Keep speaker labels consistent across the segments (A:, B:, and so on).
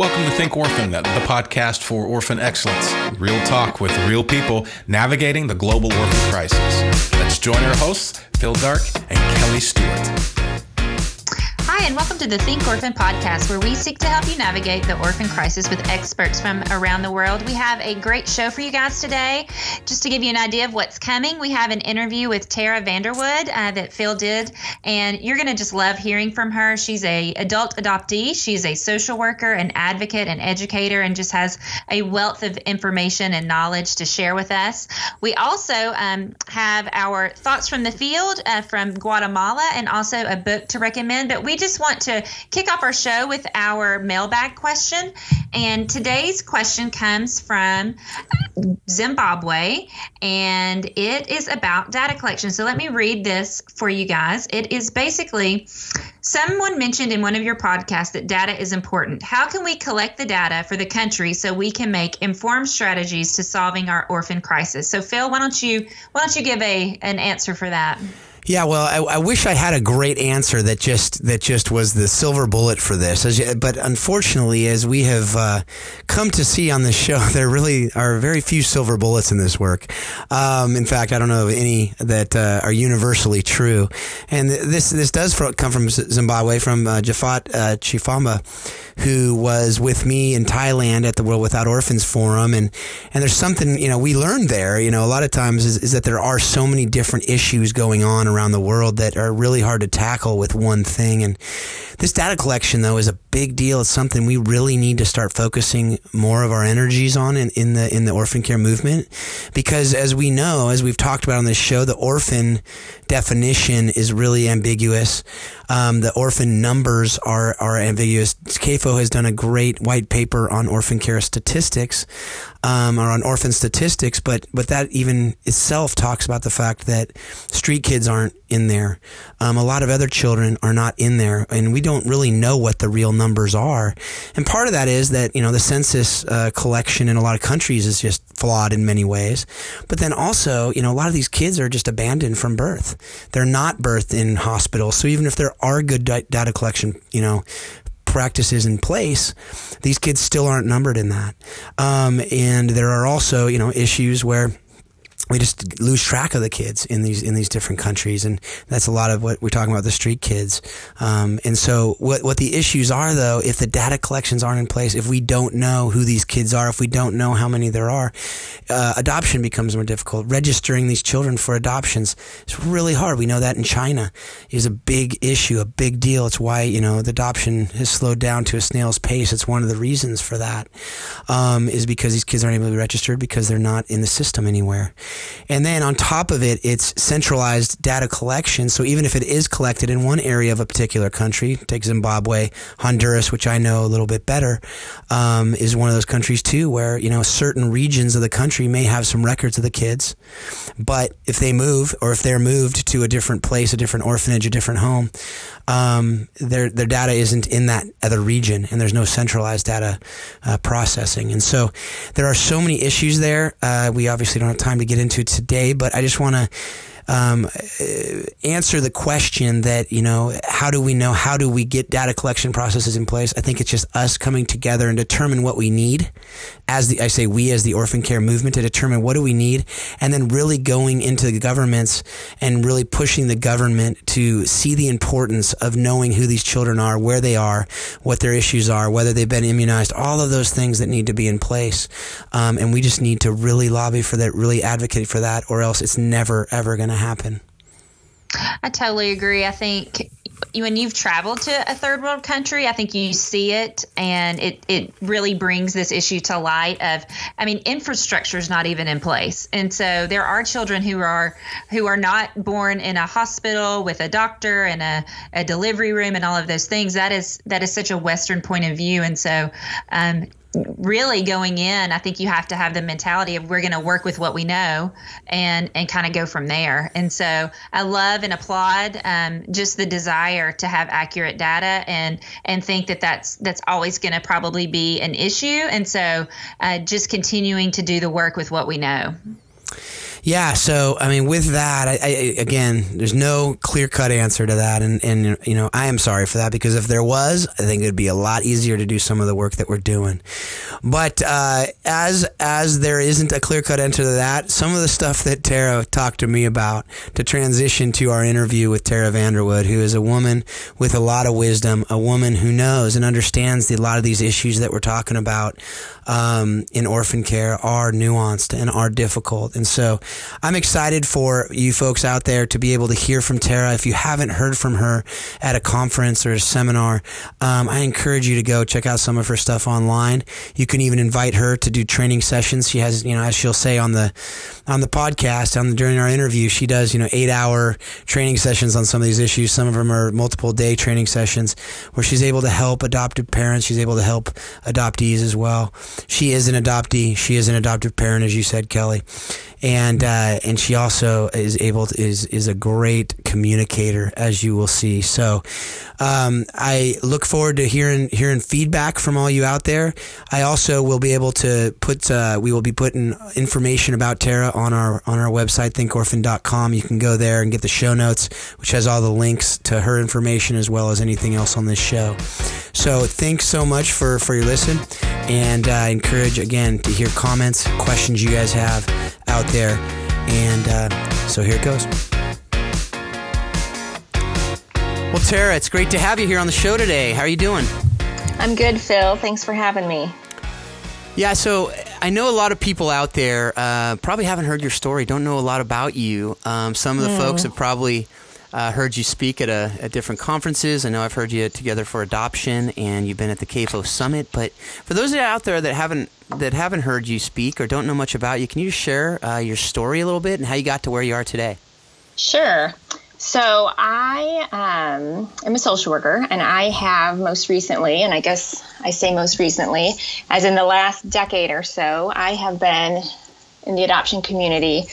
A: Welcome to Think Orphan, the podcast for orphan excellence. Real talk with real people navigating the global orphan crisis. Let's join our hosts, Phil Darke and Kelly Stewart.
B: Hi, and welcome to the Think Orphan podcast, where we seek to help you navigate the orphan crisis with experts from around the world. We have a great show for you guys today. Just to give you an idea of what's coming, we have an interview with Tara VanDerWoude uh, that Phil did, and you're going to just love hearing from her. She's a adult adoptee. She's a social worker, an advocate, an educator, and just has a wealth of information and knowledge to share with us. We also um, have our thoughts from the field uh, from Guatemala, and also a book to recommend. But we just just want to kick off our show with our mailbag question. And today's question comes from Zimbabwe, and it is about data collection. So let me read this for you guys. It is basically someone mentioned in one of your podcasts that data is important. How can we collect the data for the country so we can make informed strategies to solving our orphan crisis? So Phil, why don't you why don't you give a an answer for that?
C: Yeah, well, I, I, wish I had a great answer that just that just was the silver bullet for this. But unfortunately, as we have uh, come to see on this show, there really are very few silver bullets in this work. Um, in fact, I don't know of any that uh, are universally true. And this this does come from Zimbabwe, from uh, Jafat uh, Chifamba, who was with me in Thailand at the World Without Orphans Forum, and and there's something you know we learned there. You know, a lot of times is, is that there are so many different issues going on around the world that are really hard to tackle with one thing. And this data collection, though, is a big deal. It's something we really need to start focusing more of our energies on in, in the in the orphan care movement, because as we know, as we've talked about on this show, the orphan definition is really ambiguous. Um, the orphan numbers are are ambiguous. CAFO has done a great white paper on orphan care statistics, um, or on orphan statistics, but but that even itself talks about the fact that street kids aren't in there. Um, a lot of other children are not in there, and we don't really know what the real numbers are. And part of that is that you know the census uh, collection in a lot of countries is just flawed in many ways. But then also, you know, a lot of these kids are just abandoned from birth. They're not birthed in hospitals. So even if there are good data collection, you know, practices in place, these kids still aren't numbered in that. Um, and there are also, you know, issues where we just lose track of the kids in these in these different countries, and that's a lot of what we're talking about the street kids. Um, and so, what what the issues are, though, if the data collections aren't in place, if we don't know who these kids are, if we don't know how many there are, uh, adoption becomes more difficult. Registering these children for adoptions is really hard. We know that in China is a big issue, a big deal. It's why you know the adoption has slowed down to a snail's pace. It's one of the reasons for that um, is because these kids aren't able to be registered because they're not in the system anywhere. And then on top of it, it's centralized data collection. So even if it is collected in one area of a particular country, take Zimbabwe, Honduras, which I know a little bit better, um, is one of those countries too, where, you know, certain regions of the country may have some records of the kids. But if they move or if they're moved to a different place, a different orphanage, a different home, um, their their data isn't in that other region, and there's no centralized data uh, processing. And so there are so many issues there. Uh, we obviously don't have time to get into today, but I just want to um, answer the question that you know how do we know how do we get data collection processes in place? I think it's just us coming together and determine what we need as the i say we as the orphan care movement to determine what do we need and then really going into the governments and really pushing the government to see the importance of knowing who these children are where they are what their issues are whether they've been immunized all of those things that need to be in place. Um, and we just need to really lobby for that really advocate for that or else it's never ever going to happen.
B: I totally agree. I think when you've traveled to a third world country, I think you see it and it, it really brings this issue to light of I mean, infrastructure is not even in place. And so there are children who are who are not born in a hospital with a doctor and a, a delivery room and all of those things. That is that is such a Western point of view. And so um, really going in, I think you have to have the mentality of we're going to work with what we know and and kind of go from there. And so I love and applaud um, just the desire to have accurate data and and think that that's that's always going to probably be an issue. And so uh, just continuing to do the work with what we know.
C: Yeah, so I mean, with that, I, I, again, there's no clear cut answer to that, and and you know, I am sorry for that because if there was, I think it'd be a lot easier to do some of the work that we're doing. But uh, as as there isn't a clear cut answer to that, some of the stuff that Tara talked to me about to transition to our interview with Tara VanDerWoude, who is a woman with a lot of wisdom, a woman who knows and understands the, a lot of these issues that we're talking about um, in orphan care are nuanced and are difficult, and so I'm excited for you folks out there to be able to hear from Tara. If you haven't heard from her at a conference or a seminar, um, I encourage you to go check out some of her stuff online. You can even invite her to do training sessions. She has, you know, as she'll say on the on the podcast, on the, during our interview, she does, you know, eight hour training sessions on some of these issues. Some of them are multiple day training sessions where she's able to help adoptive parents. She's able to help adoptees as well. She is an adoptee. She is an adoptive parent, as you said, Kelly and uh, and she also is able to, is is a great communicator, as you will see. So um, I look forward to hearing hearing feedback from all you out there. I also will be able to put uh, we will be putting information about Tara on our on our website thinkorphan.com. You can go there and get the show notes, which has all the links to her information as well as anything else on this show. So thanks so much for for your listen, and uh, I encourage again to hear comments, questions you guys have out there. And uh, so here it goes. Well, Tara, it's great to have you here on the show today. How are you doing?
D: I'm good, Phil. Thanks for having me.
C: Yeah, so I know a lot of people out there uh, probably haven't heard your story, don't know a lot about you. Um, some of the mm. folks have probably uh, heard you speak at, a, at different conferences. I know I've heard you together for adoption, and you've been at the CAFO Summit. But for those of you out there that haven't that haven't heard you speak or don't know much about you, can you share uh, your story a little bit and how you got to where you are today?
D: Sure. So I um, am a social worker, and I have most recently, and I guess I say most recently, as in the last decade or so, I have been in the adoption community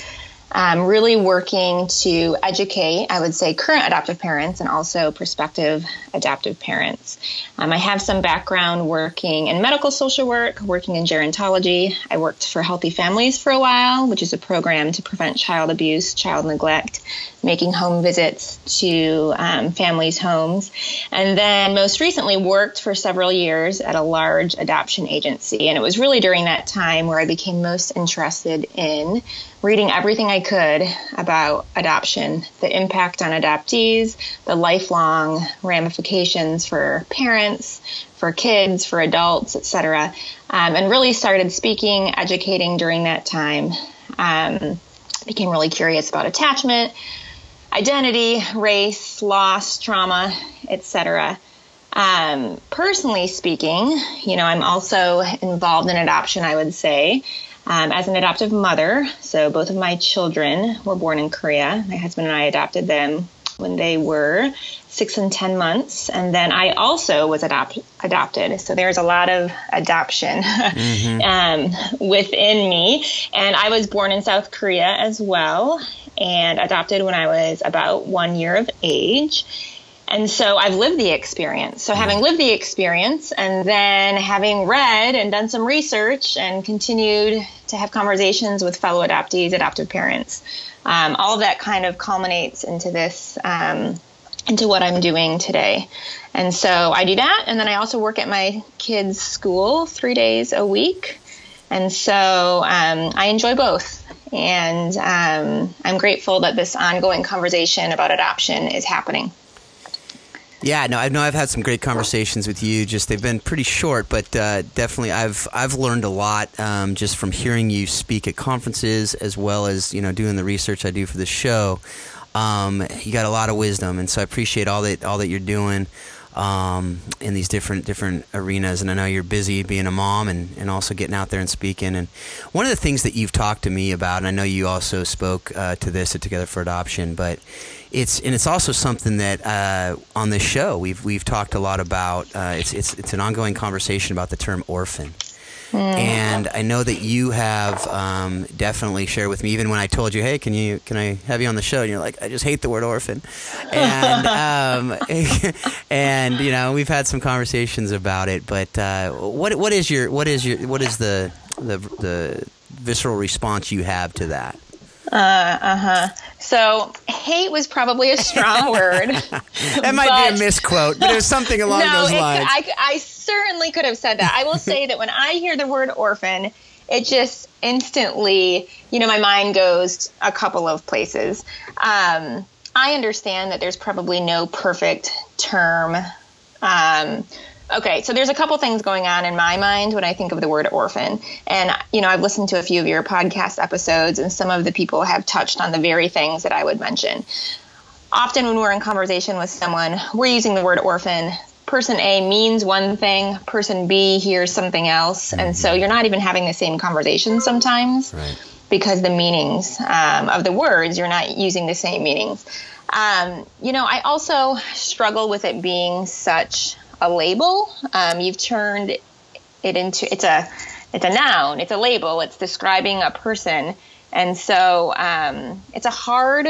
D: um, really working to educate, I would say, current adoptive parents and also prospective adoptive parents. Um, I have some background working in medical social work, working in gerontology. I worked for Healthy Families for a while, which is a program to prevent child abuse, child neglect, making home visits to um, families' homes. And then most recently worked for several years at a large adoption agency. And it was really during that time where I became most interested in reading everything I could about adoption, the impact on adoptees, the lifelong ramifications for parents, for kids, for adults, etc., um, and really started speaking, educating during that time. Um, became really curious about attachment, identity, race, loss, trauma, etc. Um, personally speaking, you know, I'm also involved in adoption, I would say um, as an adoptive mother. So both of my children were born in Korea. My husband and I adopted them when they were six and 10 months. And then I also was adopt- adopted. So there's a lot of adoption mm-hmm. um, within me. And I was born in South Korea as well and adopted when I was about one year of age. And so I've lived the experience. So having lived the experience and then having read and done some research and continued to have conversations with fellow adoptees, adoptive parents, um, all of that kind of culminates into this, um, into what I'm doing today. And so I do that. And then I also work at my kids' school three days a week. And so um, I enjoy both. And um, I'm grateful that this ongoing conversation about adoption is happening.
C: Yeah, no, I know I've had some great conversations with you. Just they've been pretty short, but uh, definitely I've I've learned a lot um, just from hearing you speak at conferences as well as you know doing the research I do for the show. Um, you got a lot of wisdom, and so I appreciate all that all that you're doing um, in these different different arenas. And I know you're busy being a mom and, and also getting out there and speaking. And one of the things that you've talked to me about, and I know you also spoke uh, to this at Together for Adoption, but it's and it's also something that uh, on this show we've we've talked a lot about. Uh, it's it's it's an ongoing conversation about the term orphan. Mm. And I know that you have um, definitely shared with me, even when I told you, "Hey, can you can I have you on the show?" And you're like, "I just hate the word orphan," and um, and you know we've had some conversations about it. But uh, what what is your what is your what is the the the visceral response you have to that?
D: Uh huh. So hate was probably a strong word.
C: that might be a misquote, but it was something along
D: no,
C: those lines.
D: I, I certainly could have said that. I will say that when I hear the word orphan, it just instantly, you know, my mind goes a couple of places. Um, I understand that there's probably no perfect term. Um, okay, so there's a couple things going on in my mind when I think of the word orphan. And, you know, I've listened to a few of your podcast episodes, and some of the people have touched on the very things that I would mention. Often, when we're in conversation with someone, we're using the word orphan. Person A means one thing, person B hears something else. Mm-hmm. And so you're not even having the same conversation sometimes. Right because the meanings um, of the words, you're not using the same meanings. Um, you know, I also struggle with it being such a label. Um, you've turned it into it's a it's a noun, it's a label, it's describing a person, and so um, it's a hard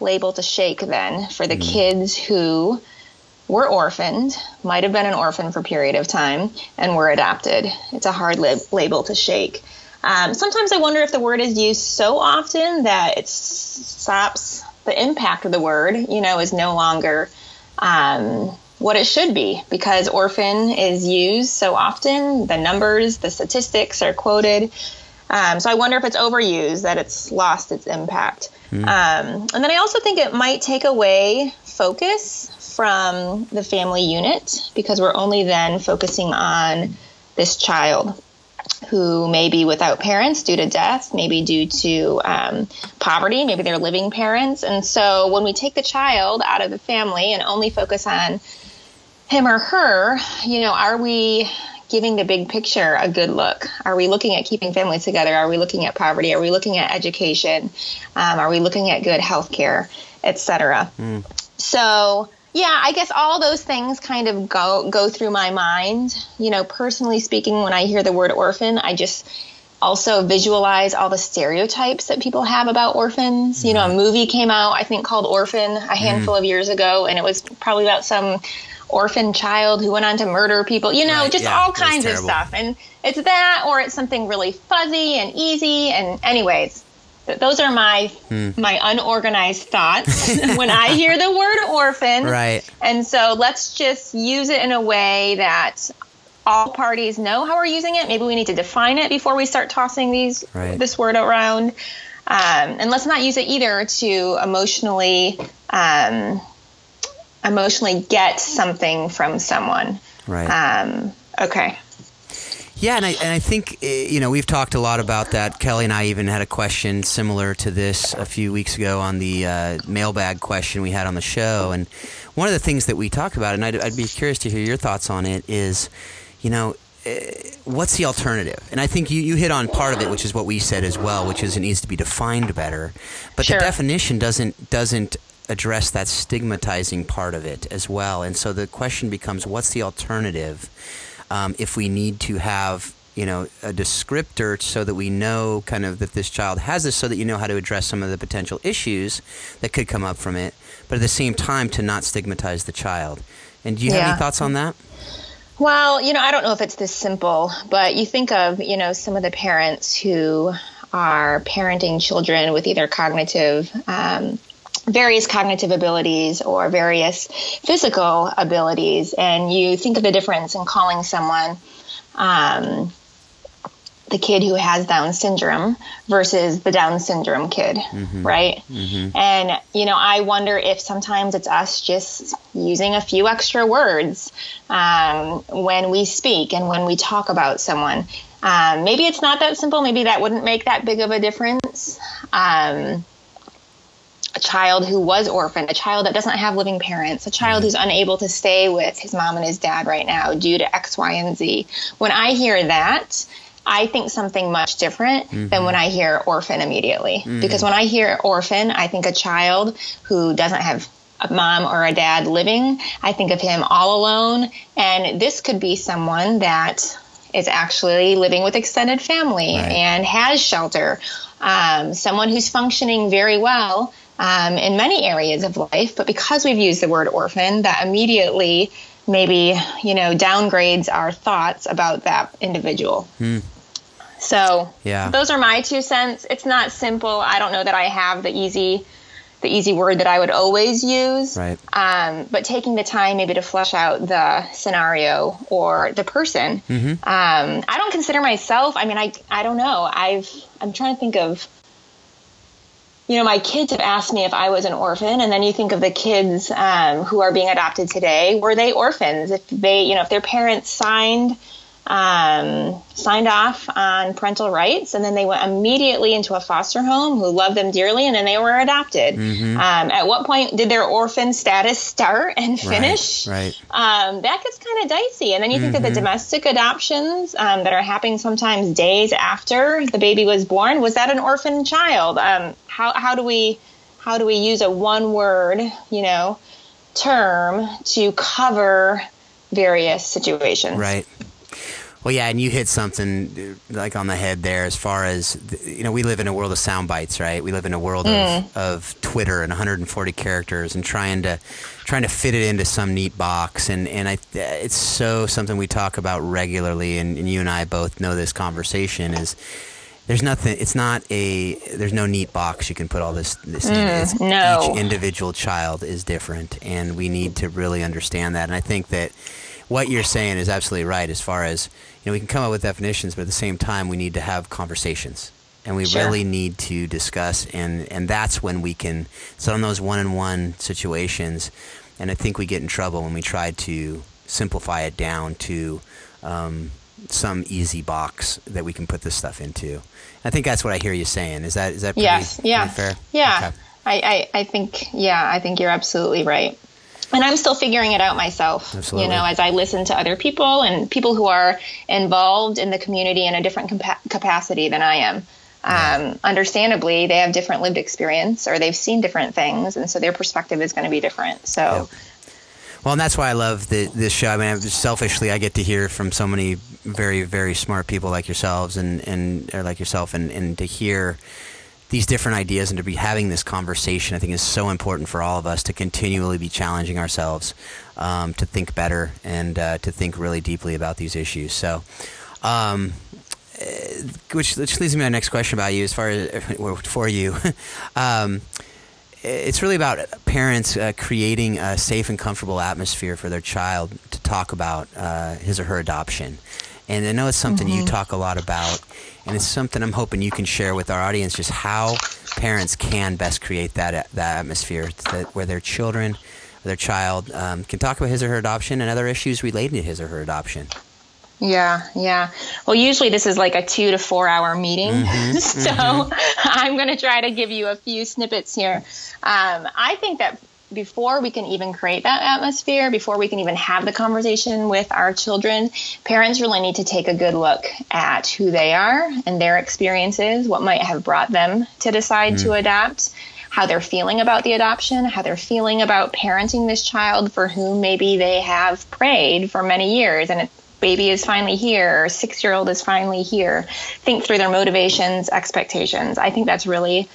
D: label to shake then for the mm. kids who were orphaned, might have been an orphan for a period of time, and were adopted. It's a hard lab- label to shake. Um, sometimes I wonder if the word is used so often that it stops the impact of the word, you know, is no longer um, what it should be because orphan is used so often. The numbers, the statistics are quoted. Um, so I wonder if it's overused, that it's lost its impact. Mm. Um, and then I also think it might take away focus from the family unit because we're only then focusing on this child who may be without parents due to death, maybe due to um, poverty, maybe they're living parents. And so when we take the child out of the family and only focus on him or her, you know, are we giving the big picture a good look? Are we looking at keeping families together? Are we looking at poverty? Are we looking at education? Um, are we looking at good health care, et cetera? Mm. So, yeah, I guess all those things kind of go go through my mind. You know, personally speaking, when I hear the word orphan, I just also visualize all the stereotypes that people have about orphans. You know, a mm-hmm. movie came out, I think, called Orphan a handful mm. of years ago, and it was probably about some orphan child who went on to murder people. You know, right, just yeah, all kinds of stuff. And it's that, or it's something really fuzzy and easy. And anyways, those are my hmm. my unorganized thoughts when I hear the word orphan.
C: Right.
D: And so let's just use it in a way that all parties know how we're using it. Maybe we need to define it before we start tossing these right. this word around. Um, and let's not use it either to emotionally um, emotionally get something from someone.
C: Right.
D: Um, okay.
C: Yeah, and I, and I think, eh, you know, we've talked a lot about that. Kelly and I even had a question similar to this a few weeks ago on the uh, mailbag question we had on the show. And one of the things that we talked about, and I'd, I'd be curious to hear your thoughts on it, is, you know, uh, what's the alternative? And I think you, you hit on part of it, which is what we said as well, which is it needs to be defined better. But sure. the definition doesn't doesn't address that stigmatizing part of it as well. And so the question becomes, what's the alternative? um, if we need to have you know a descriptor so that we know kind of that this child has this so that you know how to address some of the potential issues that could come up from it but at the same time to not stigmatize the child and do you yeah. have any thoughts on that
D: well you know i don't know if it's this simple but you think of you know some of the parents who are parenting children with either cognitive um, various cognitive abilities or various physical abilities, and you think of the difference in calling someone um, the kid who has Down syndrome versus the Down syndrome kid, mm-hmm. right? Mm-hmm. And, you know, I wonder if sometimes it's us just using a few extra words um, when we speak and when we talk about someone. Um, maybe it's not that simple. Maybe that wouldn't make that big of a difference. Um, a child who was orphaned, a child that doesn't have living parents, a child who's unable to stay with his mom and his dad right now due to X, Y, and Z. When I hear that, I think something much different mm-hmm. than when I hear orphan immediately. Mm-hmm. Because when I hear orphan, I think a child who doesn't have a mom or a dad living. I think of him all alone. And this could be someone that is actually living with extended family right. and has shelter. Um, someone who's functioning very well, um, in many areas of life, but because we've used the word orphan, that immediately maybe you know downgrades our thoughts about that individual. Hmm. So
C: Yeah.
D: those are my two cents. It's not simple. I don't know that I have the easy the easy word that I would always use.
C: Right.
D: Um, but taking the time maybe to flesh out the scenario or the person.
C: Mm-hmm.
D: Um, I don't consider myself. I mean, I I don't know. I've I'm trying to think of. You know, my kids have asked me if I was an orphan, and then you think of the kids um, who are being adopted today. Were they orphans? If they, you know, if their parents signed um, signed off on parental rights, and then they went immediately into a foster home who loved them dearly, and then they were adopted.
C: Mm-hmm.
D: Um, at what point did their orphan status start and finish?
C: Right.
D: Um, that gets kind of dicey. And then you think of the domestic adoptions um, that are happening sometimes days after the baby was born. Was that an orphan child? Um, how how do we how do we use a one word, you know, term to cover various situations?
C: Right. Well, yeah, and you hit something uh, like on the head there as far as, you know, we live in a world of sound bites, right? We live in a world of, mm. of Twitter and 140 characters and trying to trying to fit it into some neat box. And, and I, uh, it's so something we talk about regularly, and, and you and I both know this conversation is there's nothing, it's not a, there's no neat box you can put all this, this in. Mm, it's,
D: no.
C: Each individual child is different, and we need to really understand that. And I think that what you're saying is absolutely right as far as you know we can come up with definitions but at the same time we need to have conversations and we
D: Sure.
C: really need to discuss and and that's when we can so in those one-on-one situations and i think we get in trouble when we try to simplify it down to um, some easy box that we can put this stuff into i think that's what i hear you saying is that is that pretty,
D: Yes. Yeah.
C: fair
D: Yeah.
C: Okay.
D: I, I, I think, yeah, I think you're absolutely right. And I'm still figuring it out myself.
C: Absolutely.
D: You know, as I listen to other people and people who are involved in the community in a different compa- capacity than I am. Um, understandably, they have different lived experience or they've seen different things, and so their perspective is going to be different. So,
C: Well, and that's why I love the, this show. I mean, selfishly, I get to hear from so many very, very smart people like yourselves and, and or like yourself, and, and to hear these different ideas and to be having this conversation, I think is so important for all of us to continually be challenging ourselves um, to think better and uh, to think really deeply about these issues. So, um, eh, which, which leads me to my next question about you, as far as for you. um, it's really about parents uh, creating a safe and comfortable atmosphere for their child to talk about uh, his or her adoption. And I know it's something you talk a lot about, and it's something I'm hoping you can share with our audience just how parents can best create that that atmosphere that where their children, their child, um, can talk about his or her adoption and other issues related to his or her adoption.
D: Yeah, yeah. Well, usually this is like a two to four hour meeting. so I'm going to try to give you a few snippets here. Um, I think that before we can even create that atmosphere, before we can even have the conversation with our children, parents really need to take a good look at who they are and their experiences, what might have brought them to decide to mm. adopt how they're feeling about the adoption, how they're feeling about parenting this child for whom maybe they have prayed for many years and it, baby is finally here, or six year old is finally here. Think through their motivations, expectations. I think that's really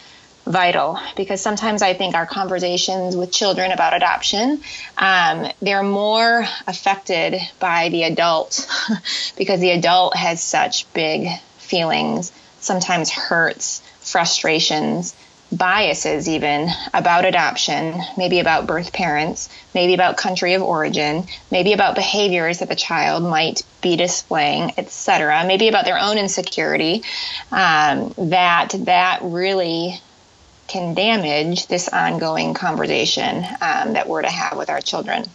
D: vital because sometimes I think our conversations with children about adoption, um, they're more affected by the adult because the adult has such big feelings, sometimes hurts, frustrations, biases even about adoption, maybe about birth parents, maybe about country of origin, maybe about behaviors that the child might be displaying, etc. Maybe about their own insecurity. Um, that that really can damage this ongoing conversation um, that we're to have with our children.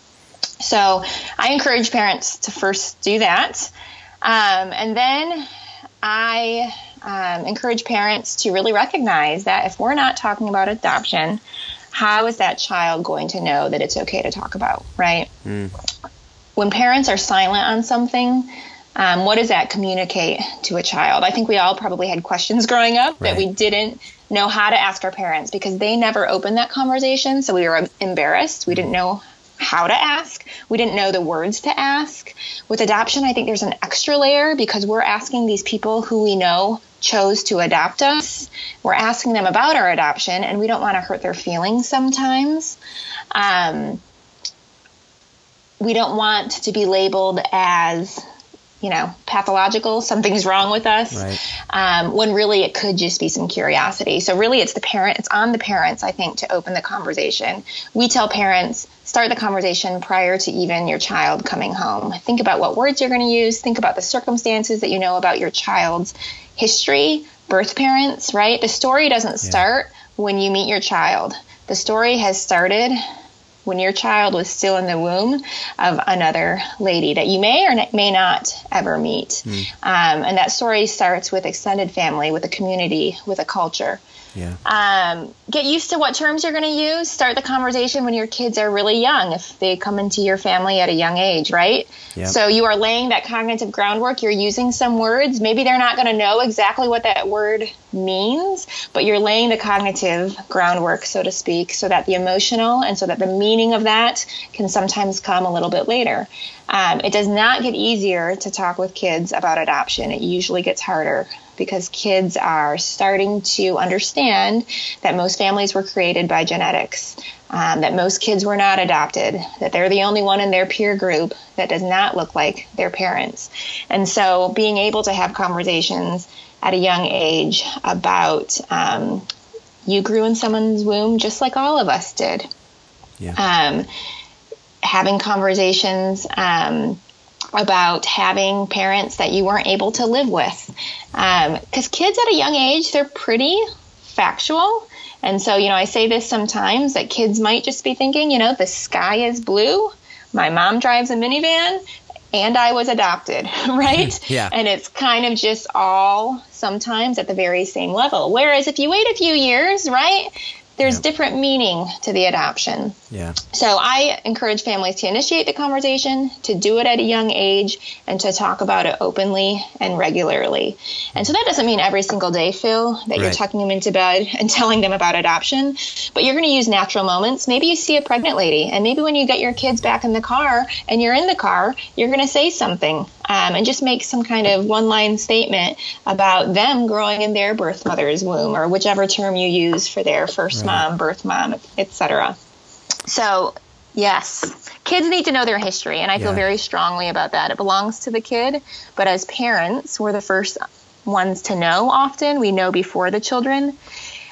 D: So I encourage parents to first do that. Um, and then I um, encourage parents to really recognize that if we're not talking about adoption, how is that child going to know that it's okay to talk about, right? When parents are silent on something, um, what does that communicate to a child? I think we all probably had questions growing up that we didn't know how to ask our parents because they never opened that conversation. So we were embarrassed. We didn't know how to ask. We didn't know the words to ask. With adoption, I think there's an extra layer because we're asking these people who we know chose to adopt us. We're asking them about our adoption, and we don't want to hurt their feelings sometimes. Um, we don't want to be labeled as you know, pathological, something's wrong with us,
C: Right.
D: um, when really it could just be some curiosity. So really, it's the parent, it's on the parents, I think, to open the conversation. We tell parents start the conversation prior to even your child coming home. Think about what words you're going to use. Think about the circumstances that you know about your child's history, birth parents, right? The story doesn't start when you meet your child. The story has started when your child was still in the womb of another lady that you may or may not ever meet. Um, and that story starts with extended family, with a community, with a culture.
C: Yeah.
D: Um, get used to what terms you're going to use. Start the conversation when your kids are really young, if they come into your family at a young age, right?
C: Yep.
D: So you are laying that cognitive groundwork. You're using some words. Maybe they're not going to know exactly what that word means, but you're laying the cognitive groundwork, so to speak, so that the emotional and so that the meaning of that can sometimes come a little bit later. Um, it does not get easier to talk with kids about adoption. It usually gets harder because kids are starting to understand that most families were created by genetics, um, that most kids were not adopted, that they're the only one in their peer group that does not look like their parents. And so being able to have conversations at a young age about um, you grew in someone's womb just like all of us did.
C: Yeah.
D: Um, having conversations um, about having parents that you weren't able to live with. Um, because kids at a young age, they're pretty factual. And so, you know, I say this sometimes that kids might just be thinking, you know, the sky is blue, my mom drives a minivan, and I was adopted, right?
C: Yeah.
D: And it's kind of just all sometimes at the very same level. Whereas if you wait a few years, right, there's
C: Yeah.
D: different meaning to the adoption.
C: Yeah.
D: So I encourage families to initiate the conversation, to do it at a young age, and to talk about it openly and regularly. And so that doesn't mean every single day, Phil, that you're tucking them into bed and telling them about adoption, but you're going to use natural moments. Maybe you see a pregnant lady, and maybe when you get your kids back in the car and you're in the car, you're going to say something um, and just make some kind of one line statement about them growing in their birth mother's womb or whichever term you use for their first mom, birth mom, etc. So, yes, kids need to know their history, and I feel very strongly about that. It belongs to the kid, but as parents, we're the first ones to know often. We know before the children.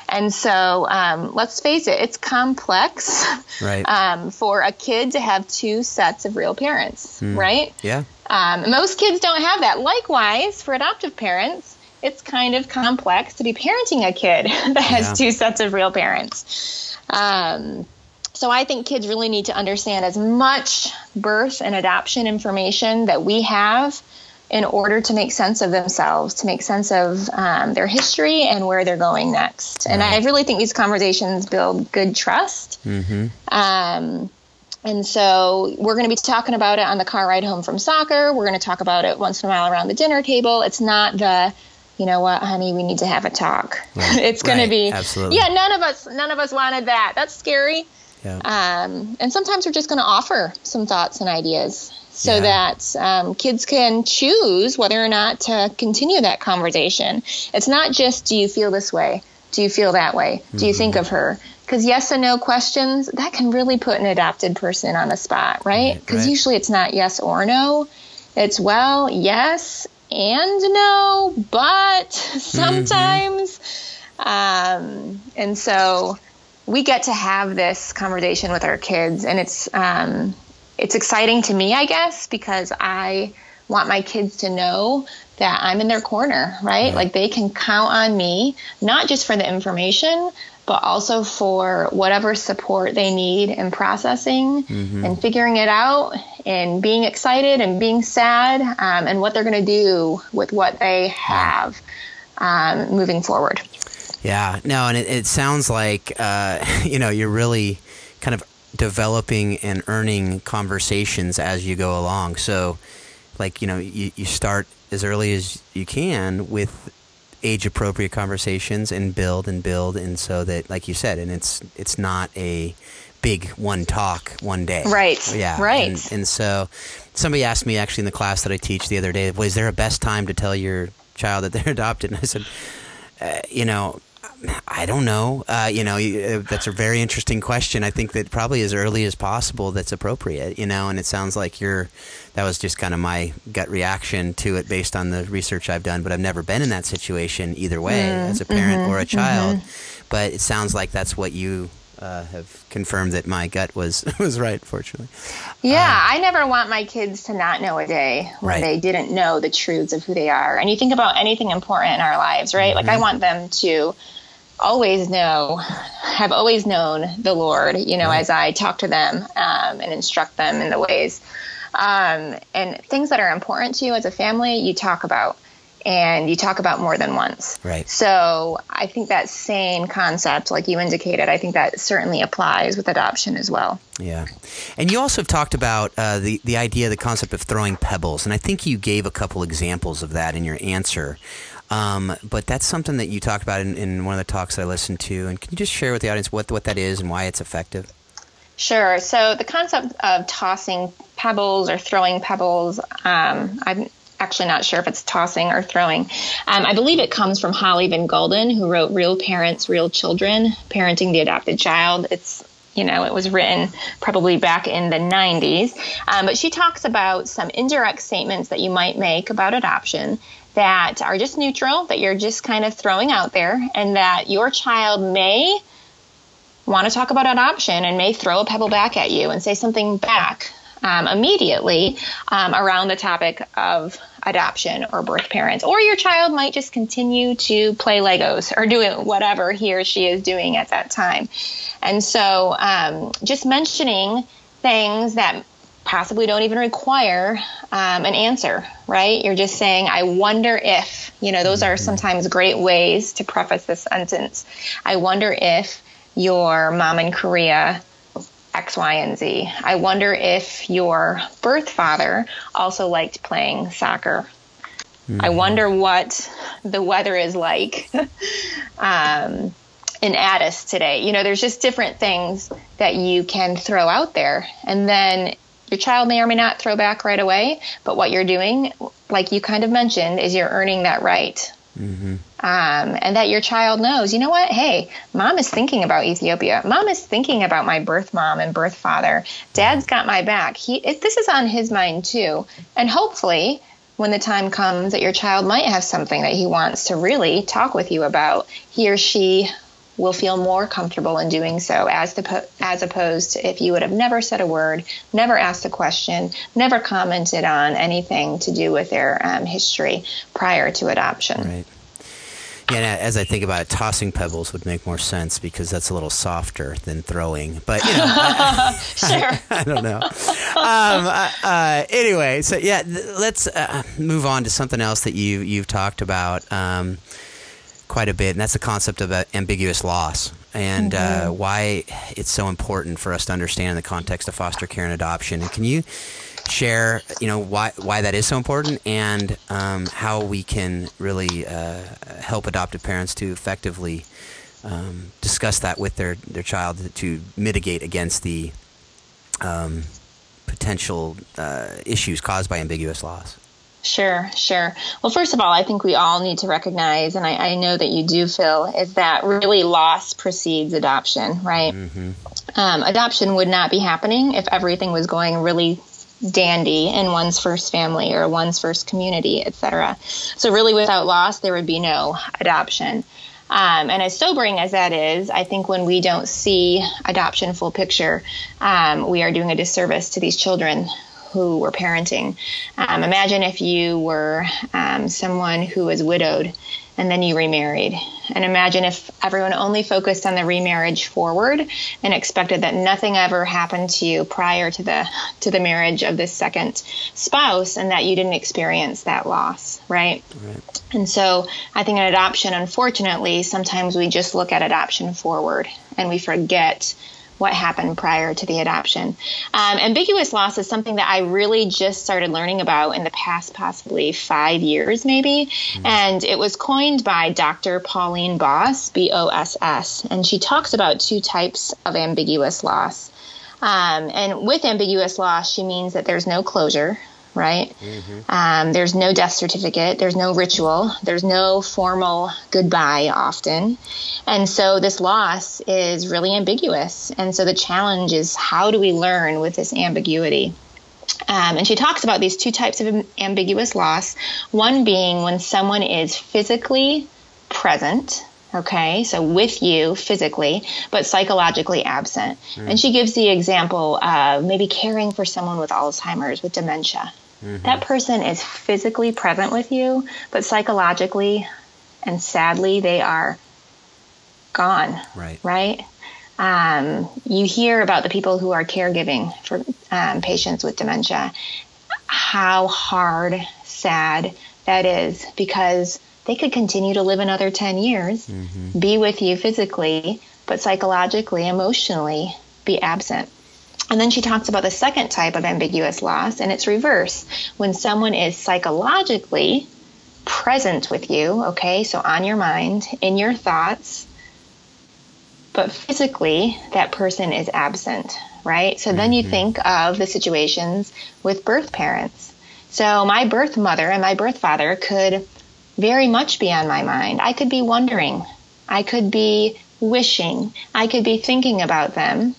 D: And so, um, let's face it, it's complex
C: Right.
D: um, for a kid to have two sets of real parents, right?
C: yeah.
D: Um, most kids don't have that. Likewise, for adoptive parents, it's kind of complex to be parenting a kid that has
C: Yeah.
D: two sets of real parents. Um, so I think kids really need to understand as much birth and adoption information that we have in order to make sense of themselves, to make sense of um, their history and where they're going next. And I really think these conversations build good trust. Um, and so we're going to be talking about it on the car ride home from soccer. We're going to talk about it once in a while around the dinner table. It's not the, you know what, honey, we need to have a talk. it's going
C: Right.
D: to be,
C: Absolutely.
D: yeah, none of us, none of us wanted that. That's scary.
C: Yeah.
D: Um, and sometimes we're just going to offer some thoughts and ideas so
C: Yeah.
D: that um, kids can choose whether or not to continue that conversation. It's not just, do you feel this way? Do you feel that way? Do you
C: Mm-hmm.
D: think of her? Because yes and no questions, that can really put an adopted person on the spot, right?
C: Right,
D: Because
C: right.
D: usually it's not yes or no. It's well, yes and no, but
C: Mm-hmm.
D: sometimes. Um, and so we get to have this conversation with our kids, and it's um, it's exciting to me, I guess, because I want my kids to know that I'm in their corner, right? Like they can count on me, not just for the information, but also for whatever support they need in processing and figuring it out and being excited and being sad um, and what they're going to do with what they have um, moving forward.
C: Yeah, no, and it, it sounds like uh, you know you're really kind of developing and earning conversations as you go along. So, like you know, you, you start as early as you can with age appropriate conversations and build and build, and so that, like you said, and it's it's not a big one talk one day.
D: Right,
C: Yeah.
D: right.
C: And, and so, somebody asked me actually in the class that I teach the other day, was there a best time to tell your child that they're adopted? And I said, uh, you know, I don't know. Uh, you know, uh, that's a very interesting question. I think that probably as early as possible, that's appropriate. You know, and it sounds like you're. That was just kind of my gut reaction to it based on the research I've done. But I've never been in that situation either way, mm, as a parent mm-hmm, or a mm-hmm. child. Mm-hmm. But it sounds like that's what you uh, have confirmed that my gut was was right. Fortunately,
D: yeah, um, I never want my kids to not know a day when right. they didn't know the truths of who they are. And you think about anything important in our lives, right? Mm-hmm. Like I want them to always know, have always known the Lord. You know, right. as I talk to them um, and instruct them in the ways. Um, and things that are important to you as a family, you talk about and you talk about more than once.
C: Right.
D: So I think that same concept, like you indicated, I think that certainly applies with adoption as well.
C: Yeah, and you also have talked about uh, the the idea, the concept of throwing pebbles, and I think you gave a couple examples of that in your answer. Um, but that's something that you talked about in, in one of the talks that I listened to. And can you just share with the audience what what that is and why it's effective?
D: Sure. So the concept of tossing pebbles or throwing pebbles, um, I'm actually not sure if it's tossing or throwing. Um, I believe it comes from Holly Van Gulden, who wrote Real Parents, Real Children Parenting the Adopted Child. It's you know, it was written probably back in the 90s. Um, but she talks about some indirect statements that you might make about adoption that are just neutral, that you're just kind of throwing out there, and that your child may want to talk about adoption and may throw a pebble back at you and say something back um, immediately um, around the topic of adoption or birth parents. Or your child might just continue to play Legos or do whatever he or she is doing at that time. And so um, just mentioning things that possibly don't even require um, an answer, right? You're just saying, I wonder if, you know, those are mm-hmm. sometimes great ways to preface this sentence. I wonder if your mom in Korea X, Y, and Z. I wonder if your birth father also liked playing soccer. Mm-hmm. I wonder what the weather is like um, in Addis today. You know, there's just different things that you can throw out there. And then your child may or may not throw back right away, but what you're doing, like you kind of mentioned, is you're earning that right Mm-hmm. Um, and that your child knows, you know what? Hey, mom is thinking about Ethiopia. Mom is thinking about my birth mom and birth father. Dad's got my back. He, it, this is on his mind too. And hopefully, when the time comes that your child might have something that he wants to really talk with you about, he or she will feel more comfortable in doing so as the, as opposed to if you would have never said a word, never asked a question, never commented on anything to do with their um, history prior to adoption.
C: Right. Yeah, as I think about it, tossing pebbles would make more sense because that's a little softer than throwing. But you know, I,
D: sure. I,
C: I, don't know. Um, uh, uh, anyway, so yeah, th- let's uh, move on to something else that you you've talked about. Um, quite a bit, and that's the concept of ambiguous loss and uh, mm-hmm. uh, why it's so important for us to understand in the context of foster care and adoption. And can you share, you know, why why that is so important and um, how we can really uh, help adoptive parents to effectively um, discuss that with their their child to mitigate against the um, potential uh, issues caused by ambiguous loss.
D: Sure, sure. Well, first of all, I think we all need to recognize, and I, I know that you do, Phil, is that really loss precedes adoption, right? Mm-hmm. Um, adoption would not be happening if everything was going really dandy in one's first family or one's first community, etc. So, really, without loss, there would be no adoption. Um, and as sobering as that is, I think when we don't see adoption full picture, um, we are doing a disservice to these children who were parenting. Um, imagine if you were um, someone who was widowed and then you remarried. And imagine if everyone only focused on the remarriage forward and expected that nothing ever happened to you prior to the to the marriage of this second spouse and that you didn't experience that loss, right? right. And so I think in adoption, unfortunately, sometimes we just look at adoption forward and we forget what happened prior to the adoption. Um, ambiguous loss is something that I really just started learning about in the past, possibly five years, maybe. Mm-hmm. And it was coined by Dr. Pauline Boss, B O S S. And she talks about two types of ambiguous loss. Um, and with ambiguous loss, she means that there's no closure, right? Mm-hmm. Um, there's no death certificate, there's no ritual, there's no formal goodbye often. And so this loss is really ambiguous. And so the challenge is how do we learn with this ambiguity? Um, and she talks about these two types of ambiguous loss one being when someone is physically present okay so with you physically but psychologically absent mm. and she gives the example of maybe caring for someone with alzheimer's with dementia mm-hmm. that person is physically present with you but psychologically and sadly they are gone
C: right
D: right um, you hear about the people who are caregiving for um, patients with dementia how hard sad that is because they could continue to live another 10 years, mm-hmm. be with you physically, but psychologically, emotionally, be absent. And then she talks about the second type of ambiguous loss, and it's reverse. When someone is psychologically present with you, okay, so on your mind, in your thoughts, but physically, that person is absent, right? So then you mm-hmm. think of the situations with birth parents. So my birth mother and my birth father could very much be on my mind. I could be wondering. I could be wishing. I could be thinking about them,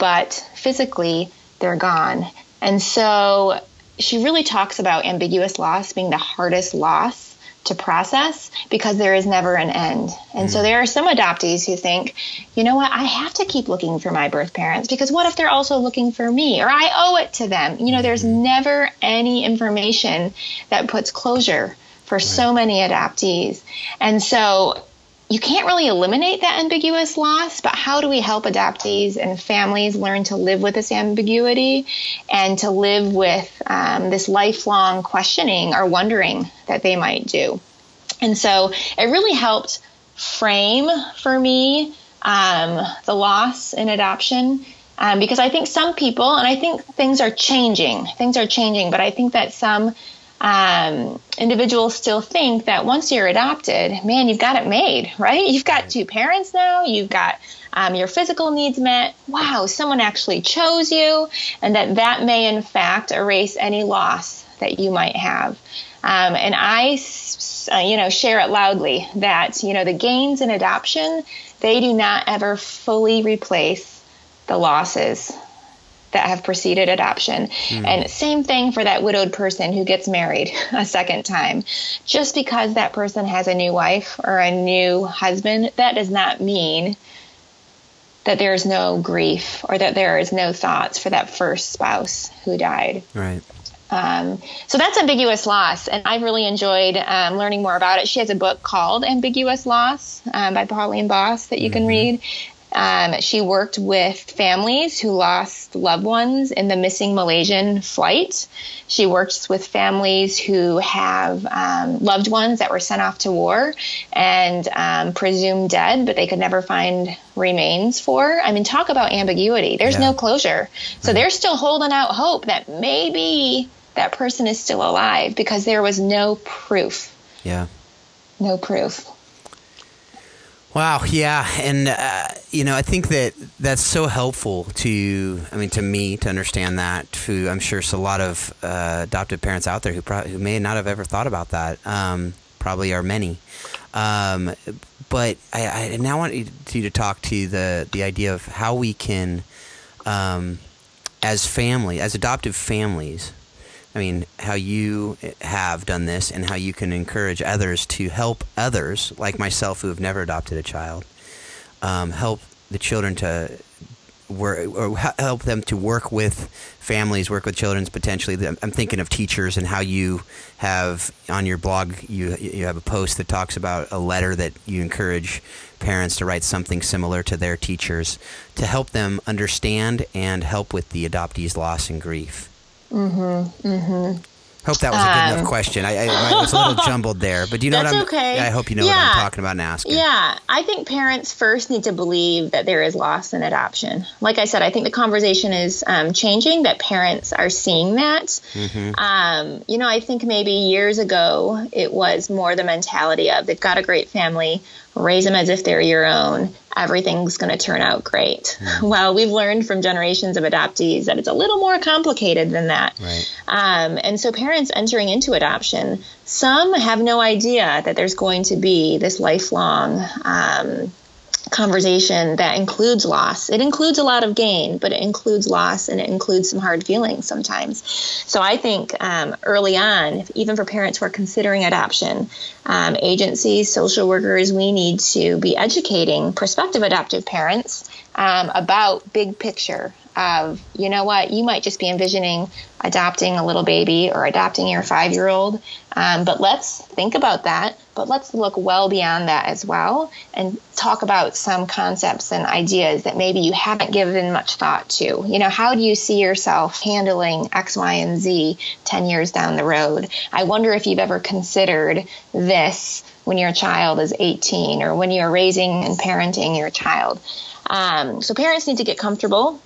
D: but physically they're gone. And so she really talks about ambiguous loss being the hardest loss to process because there is never an end. And mm. so there are some adoptees who think, you know what, I have to keep looking for my birth parents because what if they're also looking for me or I owe it to them? You know, there's mm-hmm. never any information that puts closure for right. so many adoptees. And so you can't really eliminate that ambiguous loss, but how do we help adoptees and families learn to live with this ambiguity and to live with um, this lifelong questioning or wondering that they might do? And so it really helped frame for me um, the loss in adoption. Um, because I think some people, and I think things are changing, things are changing, but I think that some um, individuals still think that once you're adopted, man, you've got it made, right? You've got two parents now, you've got um, your physical needs met. Wow, someone actually chose you, and that that may in fact erase any loss that you might have. Um, and I, uh, you know, share it loudly that you know the gains in adoption they do not ever fully replace the losses that have preceded adoption. Mm. And same thing for that widowed person who gets married a second time. Just because that person has a new wife or a new husband, that does not mean that there is no grief or that there is no thoughts for that first spouse who died.
C: Right.
D: Um, so that's ambiguous loss, and I've really enjoyed um, learning more about it. She has a book called Ambiguous Loss um, by Pauline Boss that you mm-hmm. can read. Um, she worked with families who lost loved ones in the missing Malaysian flight. She works with families who have um, loved ones that were sent off to war and um, presumed dead, but they could never find remains for. I mean, talk about ambiguity. There's yeah. no closure. So they're still holding out hope that maybe that person is still alive because there was no proof.
C: Yeah.
D: No proof.
C: Wow, yeah, and uh, you know, I think that that's so helpful to, I mean, to me to understand that. To I'm sure it's a lot of uh, adoptive parents out there who who may not have ever thought about that. Um, probably are many, um, but I, I, now want you to talk to the the idea of how we can, um, as family, as adoptive families, I mean, how you have done this and how you can encourage others to help others, like myself, who have never adopted a child, um, help the children to work or help them to work with families, work with children potentially. I'm thinking of teachers and how you have on your blog you you have a post that talks about a letter that you encourage parents to write something similar to their teachers to help them understand and help with the adoptee's loss and grief.
D: Mm-hmm. Mm-hmm.
C: Hope that was a good um, enough question. I, I, was a little jumbled there, but do you know what I'm?
D: Okay.
C: I hope you know yeah. what I'm talking about and asking.
D: Yeah, I think parents first need to believe that there is loss in adoption. Like I said, I think the conversation is um, changing. That parents are seeing that. Mm-hmm. Um, you know, I think maybe years ago it was more the mentality of they've got a great family, raise them as if they're your own, everything's going to turn out great. Mm. Well, we've learned from generations of adoptees that it's a little more complicated than that.
C: Right.
D: Um, and so, parents entering into adoption, some have no idea that there's going to be this lifelong um, conversation that includes loss. It includes a lot of gain, but it includes loss and it includes some hard feelings sometimes. So I think um, early on, even for parents who are considering adoption, um, agencies, social workers, we need to be educating prospective adoptive parents um, about big picture of, you know what, you might just be envisioning adopting a little baby or adopting your five year old. Um, but let's think about that. But let's look well beyond that as well and talk about some concepts and ideas that maybe you haven't given much thought to. You know, how do you see yourself handling X, Y, and Z 10 years down the road? I wonder if you've ever considered this when your child is 18 or when you're raising and parenting your child. Um, so parents need to get comfortable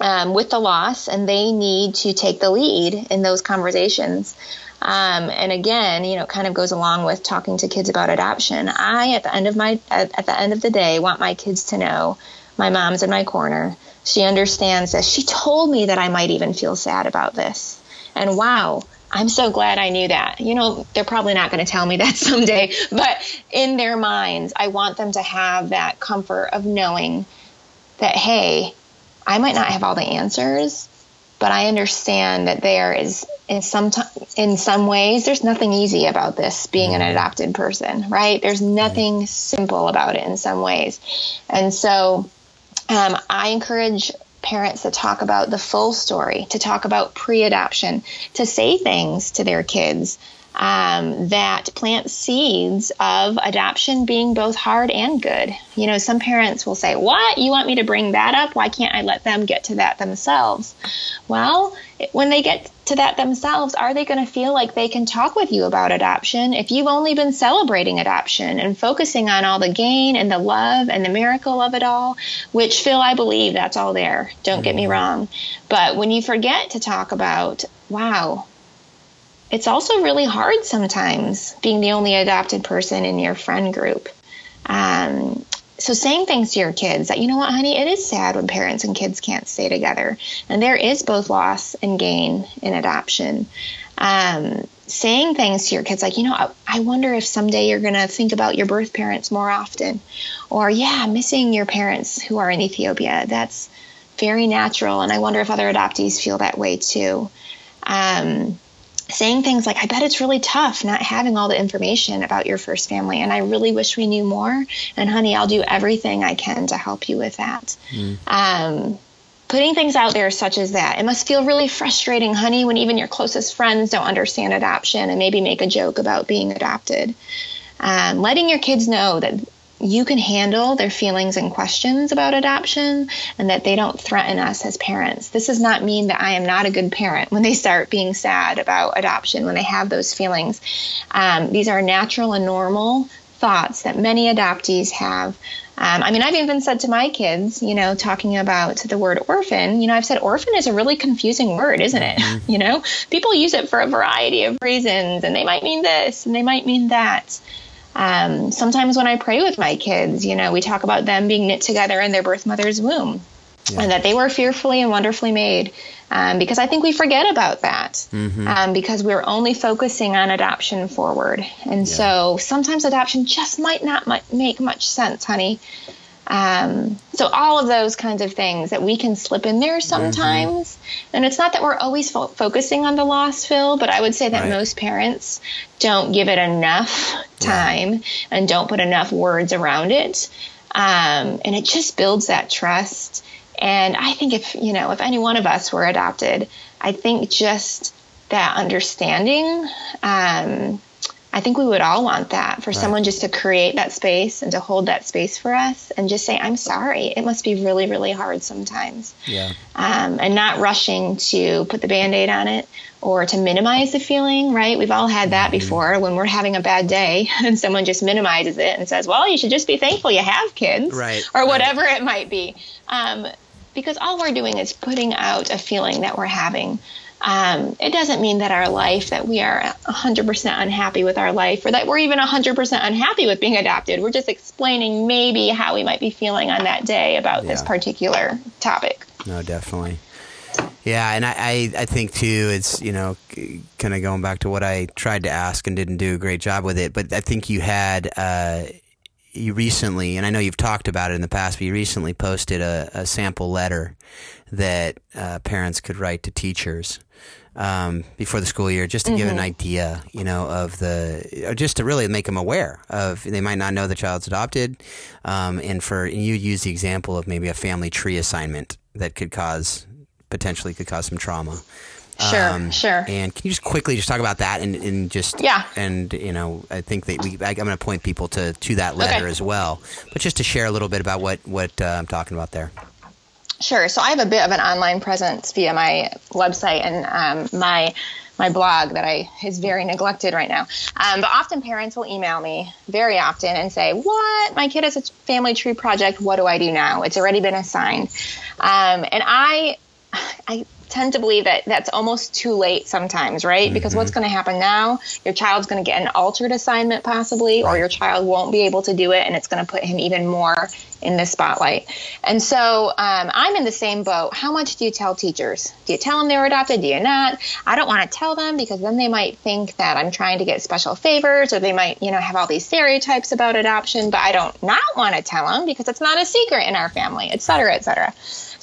D: um, with the loss, and they need to take the lead in those conversations. Um, and again, you know, kind of goes along with talking to kids about adoption. I, at the end of my, at, at the end of the day, want my kids to know my mom's in my corner. She understands this. She told me that I might even feel sad about this. And wow, I'm so glad I knew that. You know, they're probably not going to tell me that someday, but in their minds, I want them to have that comfort of knowing that, hey, I might not have all the answers, but I understand that there is in some t- in some ways there's nothing easy about this being an mm-hmm. adopted person, right? There's nothing simple about it in some ways, and so um, I encourage parents to talk about the full story, to talk about pre-adoption, to say things to their kids um, that plant seeds of adoption being both hard and good. You know, some parents will say, What? You want me to bring that up? Why can't I let them get to that themselves? Well, when they get to that themselves, are they going to feel like they can talk with you about adoption if you've only been celebrating adoption and focusing on all the gain and the love and the miracle of it all? Which, Phil, I believe that's all there. Don't get me mm-hmm. wrong. But when you forget to talk about, wow, it's also really hard sometimes being the only adopted person in your friend group. Um, so saying things to your kids that you know what honey? It is sad when parents and kids can't stay together. And there is both loss and gain in adoption. Um, saying things to your kids like you know i wonder if someday you're going to think about your birth parents more often. Or yeah missing your parents who are in ethiopia. That's very natural and i wonder if other adoptees feel that way too. Um, saying things like, I bet it's really tough not having all the information about your first family, and I really wish we knew more. And honey, I'll do everything I can to help you with that. Mm. Um, putting things out there such as that. It must feel really frustrating, honey, when even your closest friends don't understand adoption and maybe make a joke about being adopted. Um, letting your kids know that you can handle their feelings and questions about adoption and that they don't threaten us as parents. This does not mean that I am not a good parent when they start being sad about adoption, when they have those feelings. Um, these are natural and normal thoughts that many adoptees have. Um, I mean, I've even said to my kids, you know, talking about the word orphan, you know, I've said orphan is a really confusing word, isn't it? Mm-hmm. You know, people use it for a variety of reasons, and they might mean this and they might mean that. Um, sometimes when I pray with my kids, you know, we talk about them being knit together in their birth mother's womb. Yeah. And that they were fearfully and wonderfully made, um, because I think we forget about that, mm-hmm. um, because we're only focusing on adoption forward, and yeah. so sometimes adoption just might not make much sense, honey. Um, so all of those kinds of things that we can slip in there sometimes. Mm-hmm. And it's not that we're always fo- focusing on the loss, Phil, but I would say that right. most parents don't give it enough time and don't put enough words around it. Um, and it just builds that trust. And I think if, you know, if any one of us were adopted, I think just that understanding, um, I think we would all want that for right. someone just to create that space and to hold that space for us and just say, I'm sorry. It must be really, really hard sometimes.
C: Yeah.
D: Um, and not rushing to put the band aid on it or to minimize the feeling, right? We've all had that mm-hmm. before when we're having a bad day and someone just minimizes it and says, well, you should just be thankful you have kids.
C: Right.
D: Or whatever right. it might be. Um, because all we're doing is putting out a feeling that we're having. Um, it doesn't mean that our life, that we are 100% unhappy with our life, or that we're even 100% unhappy with being adopted. We're just explaining maybe how we might be feeling on that day about yeah. this particular topic.
C: No, definitely. Yeah, and I, I, I, think too, it's, you know, kind of going back to what I tried to ask and didn't do a great job with it, but I think you had, uh, you recently, and I know you've talked about it in the past, but you recently posted a, a sample letter that uh, parents could write to teachers um, before the school year, just to mm-hmm. give an mm-hmm. idea, you know, of the, or just to really make them aware of. They might not know the child's adopted, um, and for and you use the example of maybe a family tree assignment that could cause potentially could cause some trauma.
D: Sure, um, sure.
C: And can you just quickly just talk about that and, and just
D: yeah,
C: and you know I think that we I, am going to point people to to that letter okay. as well, but just to share a little bit about what what uh, I'm talking about there.
D: Sure. So I have a bit of an online presence via my website and um, my my blog that I is very neglected right now. Um, but often parents will email me very often and say, "What? My kid has a family tree project. What do I do now? It's already been assigned." Um, and I, I tend to believe that that's almost too late sometimes, right? Mm-hmm. Because what's going to happen now? Your child's going to get an altered assignment possibly, right. or your child won't be able to do it, and it's going to put him even more in the spotlight. And so um, I'm in the same boat. How much do you tell teachers? Do you tell them they were adopted? Do you not? I don't want to tell them because then they might think that I'm trying to get special favors, or they might, you know, have all these stereotypes about adoption. But I don't not want to tell them because it's not a secret in our family, et cetera, et cetera.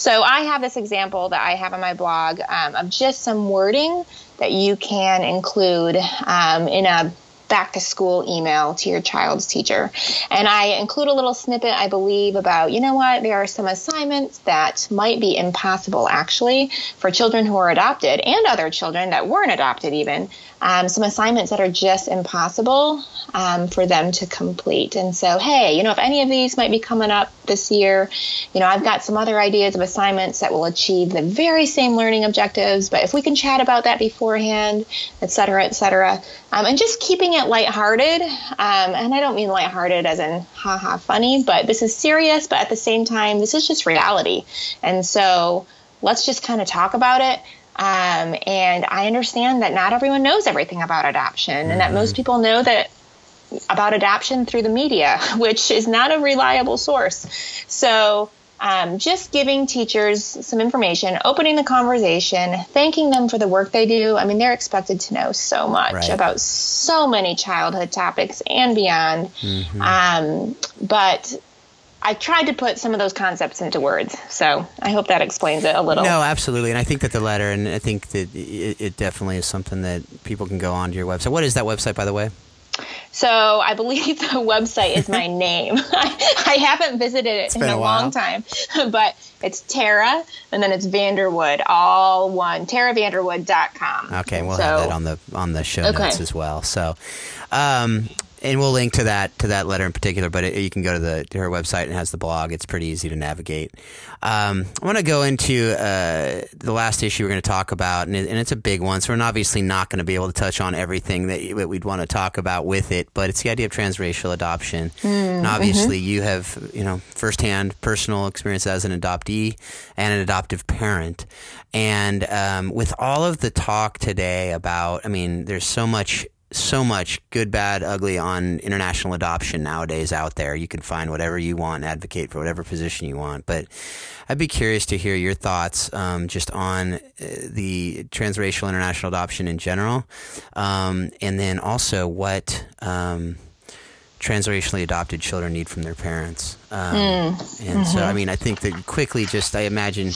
D: So I have this example that I have on my blog um, of just some wording that you can include um, in a back to school email to your child's teacher. And I include a little snippet, I believe, about, you know what, there are some assignments that might be impossible actually for children who are adopted and other children that weren't adopted even um, some assignments that are just impossible um, for them to complete. And so, hey, you know, if any of these might be coming up this year, you know, I've got some other ideas of assignments that will achieve the very same learning objectives, but if we can chat about that beforehand, et cetera, et cetera, um, and just keeping it lighthearted. Um, and I don't mean lighthearted as in haha funny, but this is serious, but at the same time, this is just reality. And so let's just kind of talk about it. Um, and I understand that not everyone knows everything about adoption, mm-hmm. and that most mm-hmm. people know that about adoption through the media, which is not a reliable source. So, um, just giving teachers some information, opening the conversation, thanking them for the work they do. I mean, they're expected to know so much right. about so many childhood topics and beyond. Mm-hmm. Um, but I tried to put some of those concepts into words. So I hope that explains it a little.
C: No, absolutely. And I think that the letter, and I think that it, it definitely is something that people can go onto your website. What is that website, by the way?
D: So I believe the website is my name. I, I, haven't visited it it's in a, a long time, but it's Tara and then it's VanDerWoude, all one, taravanderwoude.com.
C: Okay, we'll so, have that on the on the show okay. notes as well. So, um, and we'll link to that to that letter in particular. But it, you can go to the to her website and has the blog. It's pretty easy to navigate. Um, I want to go into uh, the last issue we're going to talk about, and, it, and, it's a big one. So we're obviously not going to be able to touch on everything that, that we'd want to talk about with it. But it's the idea of transracial adoption. Mm, and obviously, mm-hmm. you have you know firsthand personal experience as an adoptee and an adoptive parent. And um, with all of the talk today about, I mean, there's so much so much good, bad, ugly on international adoption nowadays out there. You can find whatever you want, advocate for whatever position you want. But I'd be curious to hear your thoughts um, just on uh, the transracial international adoption in general, um, and then also what. Um, transracially adopted children need from their parents. Um, mm. And mm-hmm. so, I mean, I think that quickly, just I imagine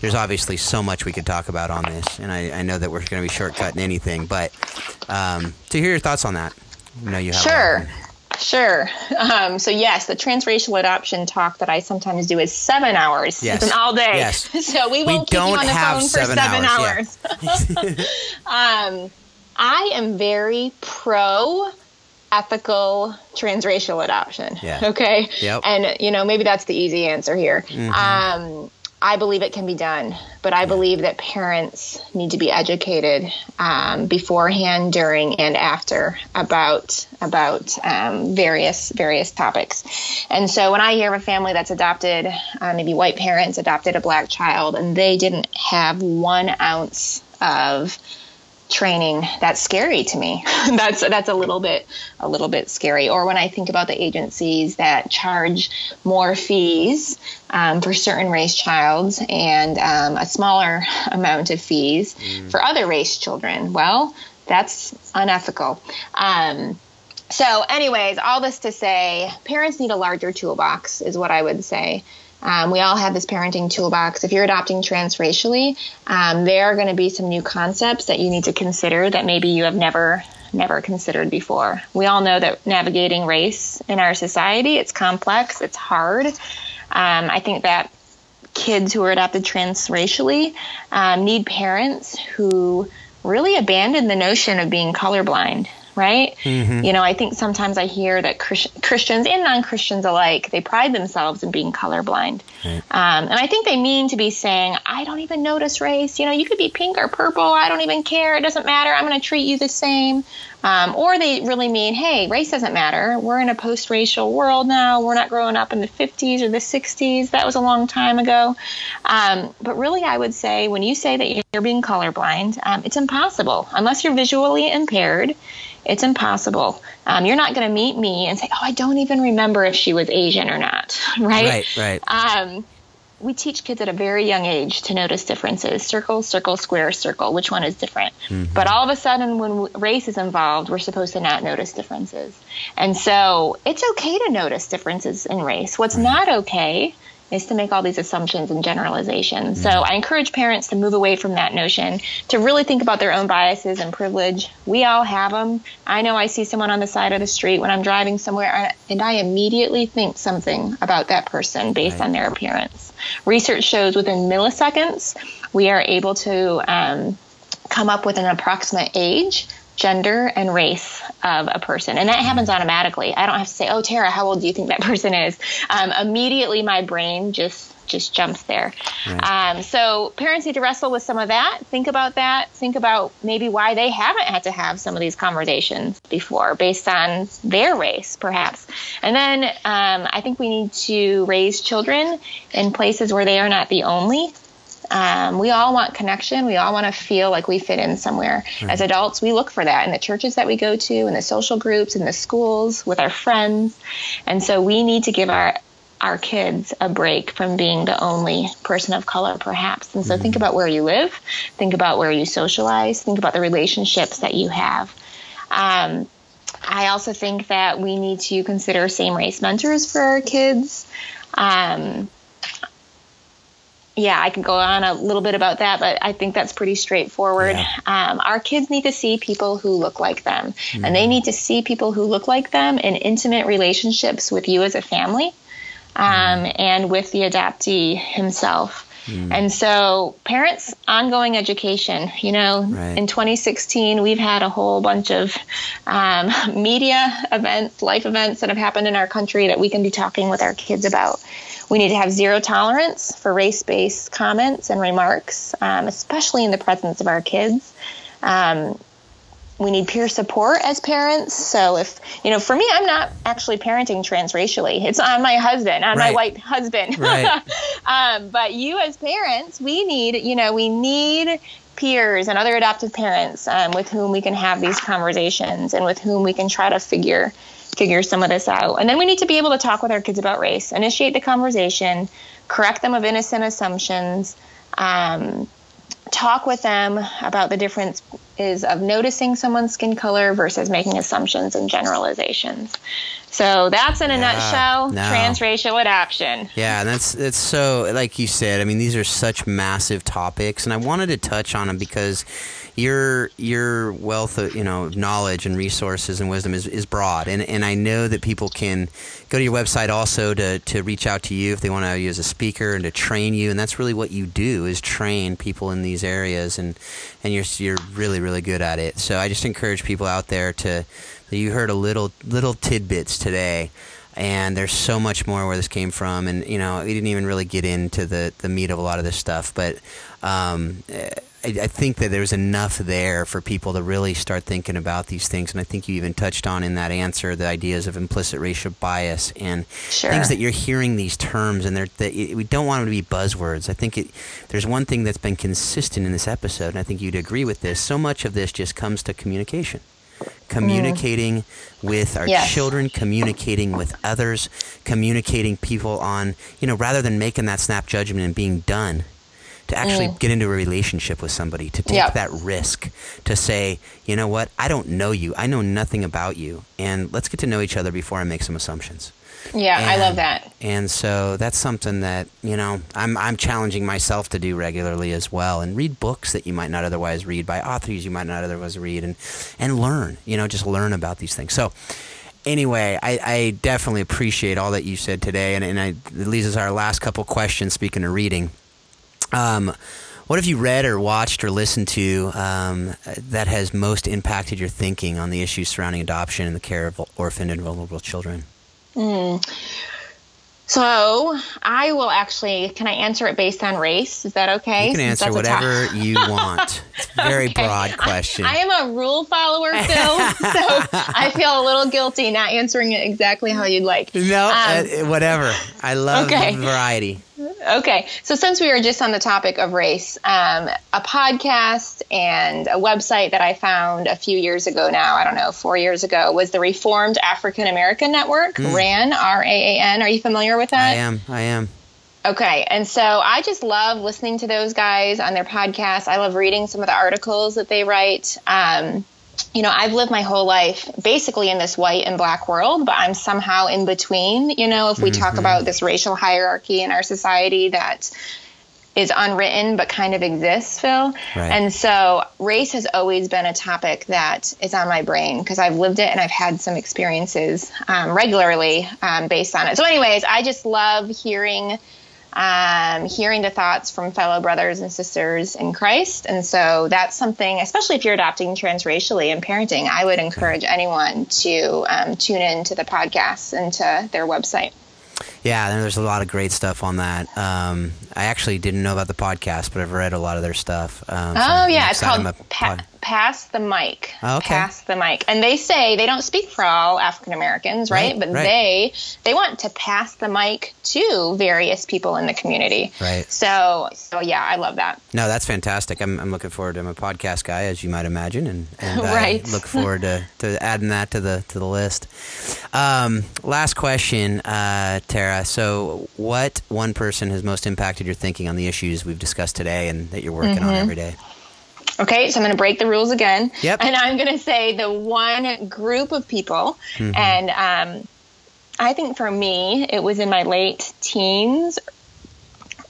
C: there's obviously so much we could talk about on this, and I, I know that we're going to be shortcutting anything, but um, to hear your thoughts on that, I know you have.
D: Sure. Sure. Um, so yes, the transracial adoption talk that I sometimes do is seven hours. Yes. It's an all day. Yes. So we won't we keep you on the phone for seven, seven hours. hours. Yeah. um, I am very pro ethical transracial adoption. Yeah. Okay.
C: Yep.
D: And you know maybe that's the easy answer here. Mm-hmm. Um, I believe it can be done, but I believe that parents need to be educated um, beforehand, during, and after about about um, various various topics. And so, when I hear of a family that's adopted, uh, maybe white parents adopted a black child, and they didn't have one ounce of training that's scary to me. That's that's a little bit a little bit scary. Or when i think about the agencies that charge more fees um, for certain race childs and um, a smaller amount of fees mm. for other race children. Well that's unethical. Um, so anyways all this to say parents need a larger toolbox is what i would say um, we all have this parenting toolbox. If you're adopting transracially, um, there are going to be some new concepts that you need to consider that maybe you have never never considered before. We all know that navigating race in our society it's complex, it's hard. Um, I think that kids who are adopted transracially um, need parents who really abandon the notion of being colorblind right? Mm-hmm. You know, I think sometimes I hear that Christ- Christians and non Christians alike, they pride themselves in being colorblind. Right. Um, and I think they mean to be saying, I don't even notice race. You know, you could be pink or purple. I don't even care. It doesn't matter. I'm going to treat you the same. Um, or they really mean, hey, race doesn't matter. We're in a post racial world now. We're not growing up in the 50s or the 60s. That was a long time ago. Um, but really, I would say when you say that you're being colorblind, um, it's impossible unless you're visually impaired it's impossible. Um, you're not going to meet me and say, "Oh, I don't even remember if she was Asian or not." right?
C: Right. Right.
D: Um, we teach kids at a very young age to notice differences circle circle square circle which one is different mm-hmm. but all of a sudden when race is involved we're supposed to not notice differences and so it's okay to notice differences in race what's right. not okay is to make all these assumptions and generalizations. So mm-hmm. I encourage parents to move away from that notion, to really think about their own biases and privilege. We all have them. I know I see someone on the side of the street when I'm driving somewhere, and I immediately think something about that person based right. on their appearance. Research shows within milliseconds, we are able to um, come up with an approximate age gender and race of a person. And that happens automatically. I don't have to say, oh, Tara, how old do you think that person is? Um, immediately, my brain just just jumps there. Right. Um, so parents need to wrestle with some of that. Think about that. Think about maybe why they haven't had to have some of these conversations before, based on their race, perhaps. And then um, I think we need to raise children in places where they are not the only um, we all want connection. We all want to feel like we fit in somewhere. Right. As adults, we look for that in the churches that we go to, in the social groups, in the schools, with our friends. And so we need to give our our kids a break from being the only person of color, perhaps. And so mm-hmm. think about where you live, think about where you socialize, think about the relationships that you have. Um, I also think that we need to consider same race mentors for our kids. Um, yeah, I could go on a little bit about that, but I think that's pretty straightforward. Yeah. Um, our kids need to see people who look like them, mm-hmm. and they need to see people who look like them in intimate relationships with you as a family um, mm-hmm. and with the adoptee himself. Mm. And so, parents' ongoing education. You know, right. in 2016, we've had a whole bunch of um, media events, life events that have happened in our country that we can be talking with our kids about. We need to have zero tolerance for race based comments and remarks, um, especially in the presence of our kids. Um, we need peer support as parents. So if you know, for me, I'm not actually parenting transracially. It's on my husband, on right. my white husband. Right. um, but you as parents, we need, you know, we need peers and other adoptive parents um, with whom we can have these conversations and with whom we can try to figure figure some of this out. And then we need to be able to talk with our kids about race, initiate the conversation, correct them of innocent assumptions, um, talk with them about the difference is of noticing someone's skin color versus making assumptions and generalizations. So that's in a yeah, nutshell no. transracial adoption.
C: Yeah, that's that's so like you said. I mean, these are such massive topics, and I wanted to touch on them because your your wealth of you know knowledge and resources and wisdom is, is broad. And and I know that people can go to your website also to, to reach out to you if they want to use a speaker and to train you. And that's really what you do is train people in these areas. And and you're you're really really good at it. So I just encourage people out there to you heard a little little tidbits today. And there's so much more where this came from. And you know we didn't even really get into the the meat of a lot of this stuff. But um, I, I think that there's enough there for people to really start thinking about these things. And I think you even touched on in that answer the ideas of implicit racial bias and
D: Sure.
C: things that you're hearing these terms, and they're, that we don't want them to be buzzwords. I think it, there's one thing that's been consistent in this episode, and I think you'd agree with this. So much of this just comes to communication. Communicating mm. with our
D: Yes.
C: children, communicating with others, communicating people on, you know, rather than making that snap judgment and being done, to actually mm. get into a relationship with somebody, to take
D: Yep.
C: that risk, to say, you know what, I don't know you, I know nothing about you, and let's get to know each other before I make some assumptions.
D: Yeah, I love that.
C: And so that's something that you know I'm I'm challenging myself to do regularly as well, and read books that you might not otherwise read by authors you might not otherwise read, and and learn. You know, just learn about these things. So. Anyway, I, I definitely appreciate all that you said today, and, and I, it leads us to our last couple questions. Speaking of reading, um, what have you read or watched or listened to um, that has most impacted your thinking on the issues surrounding adoption and the care of orphaned and vulnerable children?
D: So I will actually. Can I answer it based on race? Is that okay?
C: You can answer
D: that's a top-
C: whatever you want. It's a very
D: Okay.
C: broad question.
D: I am a rule follower, Phil, so I feel a little guilty not answering it exactly how you'd like.
C: no,
D: Um,
C: uh, whatever. I love
D: okay.
C: variety.
D: Okay, so since we were just on the topic of race, um, a podcast and a website that I found a few years ago now, I don't know, four years ago, was the Reformed African American Network, RAN, R A A N. Are you familiar with that?
C: I am. I am.
D: Okay, and so I just love listening to those guys on their podcast. I love reading some of the articles that they write. Um, you know, I've lived my whole life basically in this white and black world, but I'm somehow in between. You know, if we talk about this racial hierarchy in our society that is unwritten but kind of exists, Phil.
C: Right.
D: And so race has always been a topic that is on my brain because I've lived it and I've had some experiences um, regularly um, based on it. So, anyways, I just love hearing um, hearing the thoughts from fellow brothers and sisters in Christ. And so that's something, especially if you're adopting transracially and parenting, I would encourage anyone to um, tune in to the podcast and to their website.
C: Yeah, there's a lot of great stuff on that. Um, I actually didn't know about the podcast, but I've read a lot of their stuff. Um, so
D: Oh
C: I'm
D: yeah, it's called pa- Pass the Mic.
C: Oh, okay.
D: Pass the Mic, and they say they don't speak for all African Americans, right?
C: Right,
D: But
C: right.
D: they they want to pass the mic to various people in the community.
C: Right.
D: So so yeah, I love that.
C: No, that's fantastic. I'm, I'm looking forward to. I'm a podcast guy, as you might imagine, and, and
D: Right.
C: I look forward to, to adding that to the to the list. Um, last question, uh, Tara. So, what one person has most impacted your thinking on the issues we've discussed today, and that you're working on every day?
D: Okay, so I'm going to break the rules again.
C: Yep.
D: And I'm going to say the one group of people, and um, I think for me, it was in my late teens,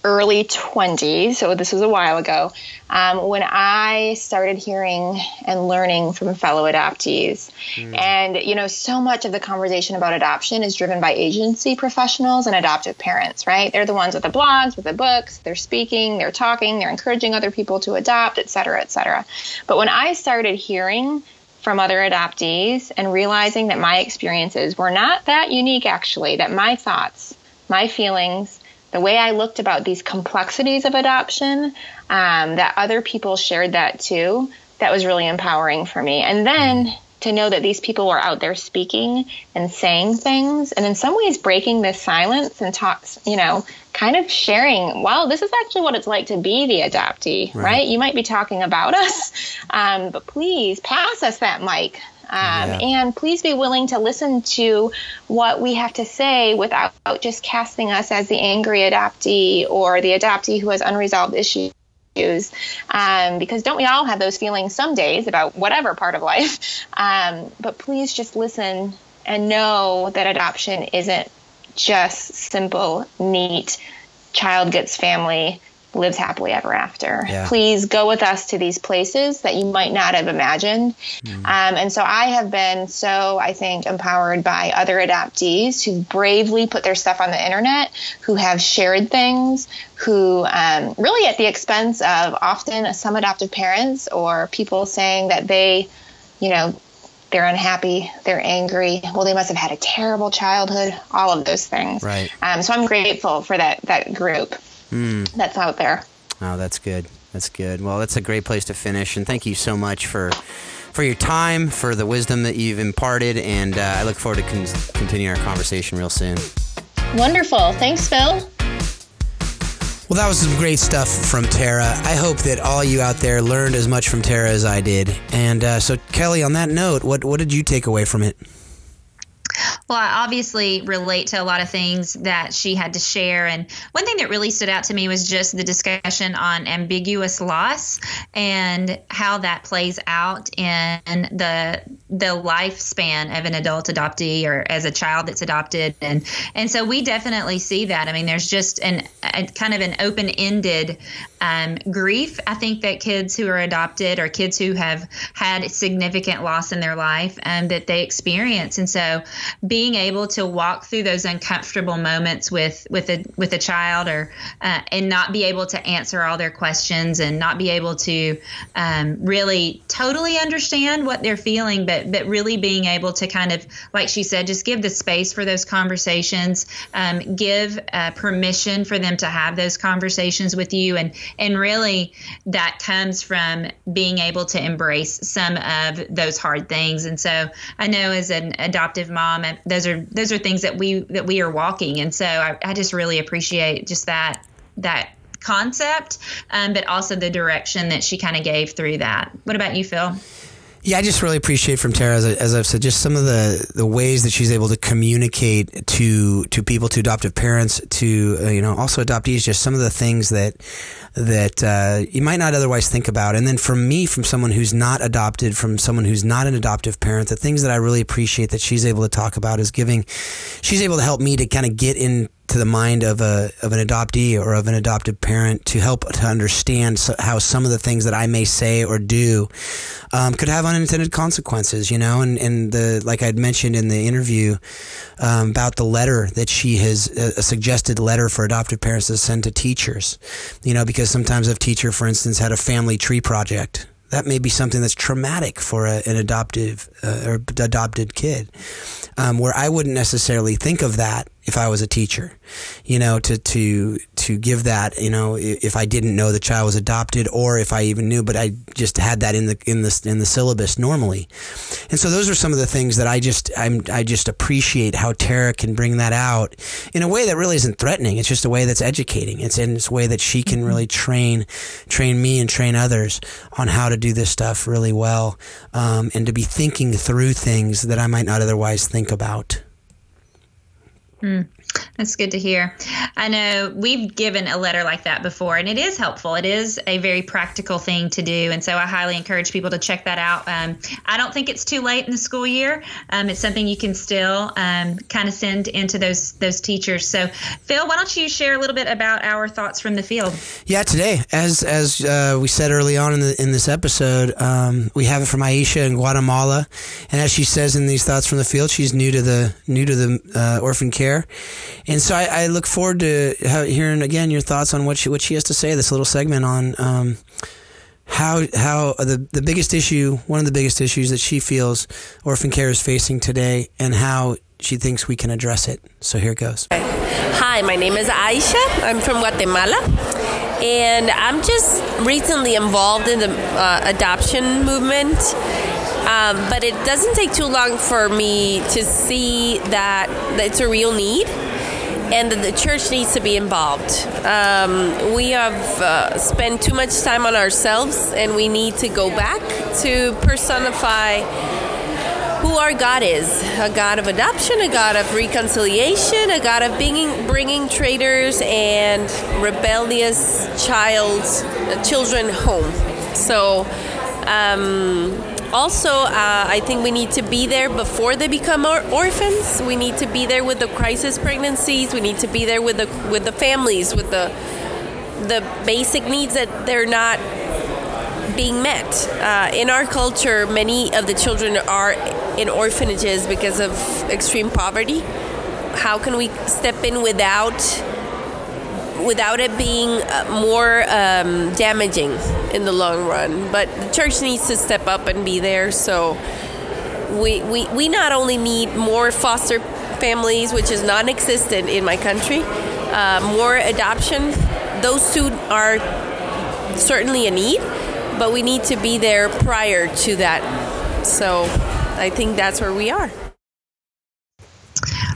D: early 20s. So this was a while ago um, when I started hearing and learning from fellow adoptees. And, you know, so much of the conversation about adoption is driven by agency professionals and adoptive parents, right? They're the ones with the blogs, with the books, they're speaking, they're talking, they're encouraging other people to adopt, et cetera, et cetera. But when I started hearing from other adoptees and realizing that my experiences were not that unique, actually, that my thoughts, my feelings, the way I looked about these complexities of adoption, um, that other people shared that too, that was really empowering for me. And then to know that these people were out there speaking and saying things, and in some ways breaking this silence and talks, you know, kind of sharing, wow, this is actually what it's like to be the adoptee, right? You might be talking about us, um, but please pass us that mic. Um,
C: Yeah.
D: And please be willing to listen to what we have to say without just casting us as the angry adoptee or the adoptee who has unresolved issues. Um, because don't we all have those feelings some days about whatever part of life? Um, but please just listen and know that adoption isn't just simple, neat, child gets family, lives happily ever after.
C: Yeah.
D: Please go with us to these places that you might not have imagined. Um, and so I have been so, I think, empowered by other adoptees who bravely put their stuff on the internet, who have shared things, who um, really at the expense of often some adoptive parents or people saying that they, you know, they're unhappy, they're angry. Well, they must have had a terrible childhood. All of those things.
C: Right.
D: Um, so I'm grateful for that that group that's out there.
C: Oh, that's good. That's good. Well, that's a great place to finish, and thank you so much for for your time, for the wisdom that you've imparted, and uh, I look forward to con- continuing our conversation real soon.
D: Wonderful. Thanks, Phil.
C: Well, that was some great stuff from Tara. I hope that all you out there learned as much from Tara as I did. And uh, so, Kelly, on that note, what what did you take away from it?
B: Well, I obviously relate to a lot of things that she had to share. And one thing that really stood out to me was just the discussion on ambiguous loss and how that plays out in the the lifespan of an adult adoptee or as a child that's adopted. And and so we definitely see that. I mean, there's just an a, kind of an open ended um, grief. I think that kids who are adopted or kids who have had significant loss in their life um, that they experience. And so being able to walk through those uncomfortable moments with with a with a child or uh, and not be able to answer all their questions and not be able to um, really totally understand what they're feeling, but but really being able to kind of like she said, just give the space for those conversations, um, give uh, permission for them to have those conversations with you. And and really that comes from being able to embrace some of those hard things. And so i know as an adoptive mom those are those are things that we that we are walking. And so i, I just really appreciate just that that concept um, but also the direction that she kind of gave through that. What about you phil?
C: Yeah, I just really appreciate from Tara, as, as I've said, just some of the, the ways that she's able to communicate to to people, to adoptive parents, to uh, you know also adoptees, just some of the things that that uh, you might not otherwise think about. And then from me, from someone who's not adopted, from someone who's not an adoptive parent, the things that I really appreciate that she's able to talk about is giving. She's able to help me to kind of get in to the mind of a of an adoptee or of an adoptive parent to help to understand how some of the things that I may say or do um, could have unintended consequences. You know, and and the like I'd mentioned in the interview um, about the letter that she has a suggested letter for adoptive parents to send to teachers. You know, because sometimes a teacher, for instance, had a family tree project that may be something that's traumatic for a, an adoptive uh, or adopted kid, um, where I wouldn't necessarily think of that if I was a teacher, you know, to, to, to give that, you know, if I didn't know the child was adopted or if I even knew, but I just had that in the, in the, in the syllabus normally. And so those are some of the things that I just, I'm, I just appreciate how Tara can bring that out in a way that really isn't threatening. It's just a way that's educating. It's in this way that she can really train, train me and train others on how to do this stuff really well. Um, and to be thinking through things that I might not otherwise think about.
B: Mm. That's good to hear. I know we've given a letter like that before, and it is helpful. It is a very practical thing to do, and so I highly encourage people to check that out. Um, I don't think it's too late in the school year. Um, it's something you can still um, kind of send into those those teachers. So, Phil, why don't you share a little bit about our thoughts from the field?
C: Yeah, today, as as uh, we said early on in the in this episode, um, we have it from Aisha in Guatemala, and as she says in these thoughts from the field, she's new to the new to the uh, orphan care and so I, I look forward to hearing again your thoughts on what she what she has to say. This little segment on um, how how the the biggest issue, one of the biggest issues that she feels orphan care is facing today, and how she thinks we can address it. So here it goes.
E: Hi, my name is Aisha. I'm from Guatemala. And I'm just recently involved in the uh, adoption movement. Um, but it doesn't take too long for me to see that, that it's a real need and that the church needs to be involved. Um, we have uh, spent too much time on ourselves, and we need to go back to personify who our God is a God of adoption, a God of reconciliation, a God of bringing, bringing traitors and rebellious child, children home. So, um, also, uh, I think we need to be there before they become or- orphans. We need to be there with the crisis pregnancies. We need to be there with the with the families, with the the basic needs that they're not being met. Uh, in our culture, many of the children are in orphanages because of extreme poverty. How can we step in without without it being uh, more um, damaging in the long run. But the church needs to step up and be there. So we, we, we not only need more foster families, which is non existent in my country, uh, more adoption. Those two are certainly a need, but we need to be there prior to that. So I think that's where we are.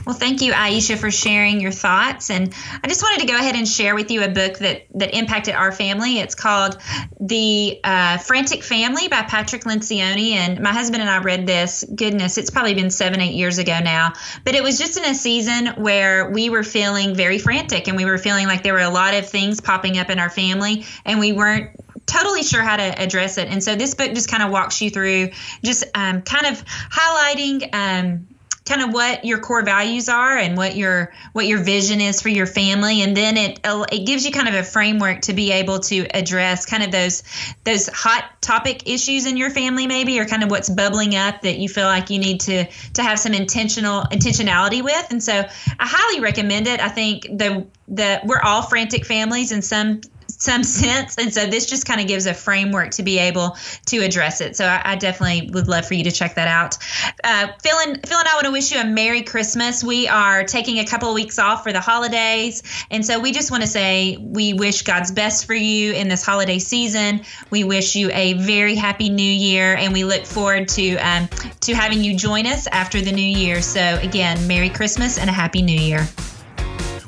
B: Well, thank you, Aisha, for sharing your thoughts. And I just wanted to go ahead and share with you a book that that impacted our family. It's called The uh, Frantic Family by Patrick Lencioni. And my husband and I read this. Goodness, it's probably been seven, eight years ago now. But it was just in a season where we were feeling very frantic, and we were feeling like there were a lot of things popping up in our family, and we weren't totally sure how to address it. And so this book just kind of walks you through just um, kind of highlighting um, kind of what your core values are and what your what your vision is for your family. And then it it gives you kind of a framework to be able to address kind of those those hot topic issues in your family maybe or kind of what's bubbling up that you feel like you need to to have some intentional intentionality with. And so I highly recommend it. I think the the we're all frantic families in some some sense. And so this just kind of gives a framework to be able to address it. So I, I definitely would love for you to check that out. Uh, Phil, and, Phil and I want to wish you a Merry Christmas. We are taking a couple of weeks off for the holidays. And so we just want to say we wish God's best for you in this holiday season. We wish you a very happy new year. And we look forward to, um, to having you join us after the new year. So again, Merry Christmas and a Happy New Year.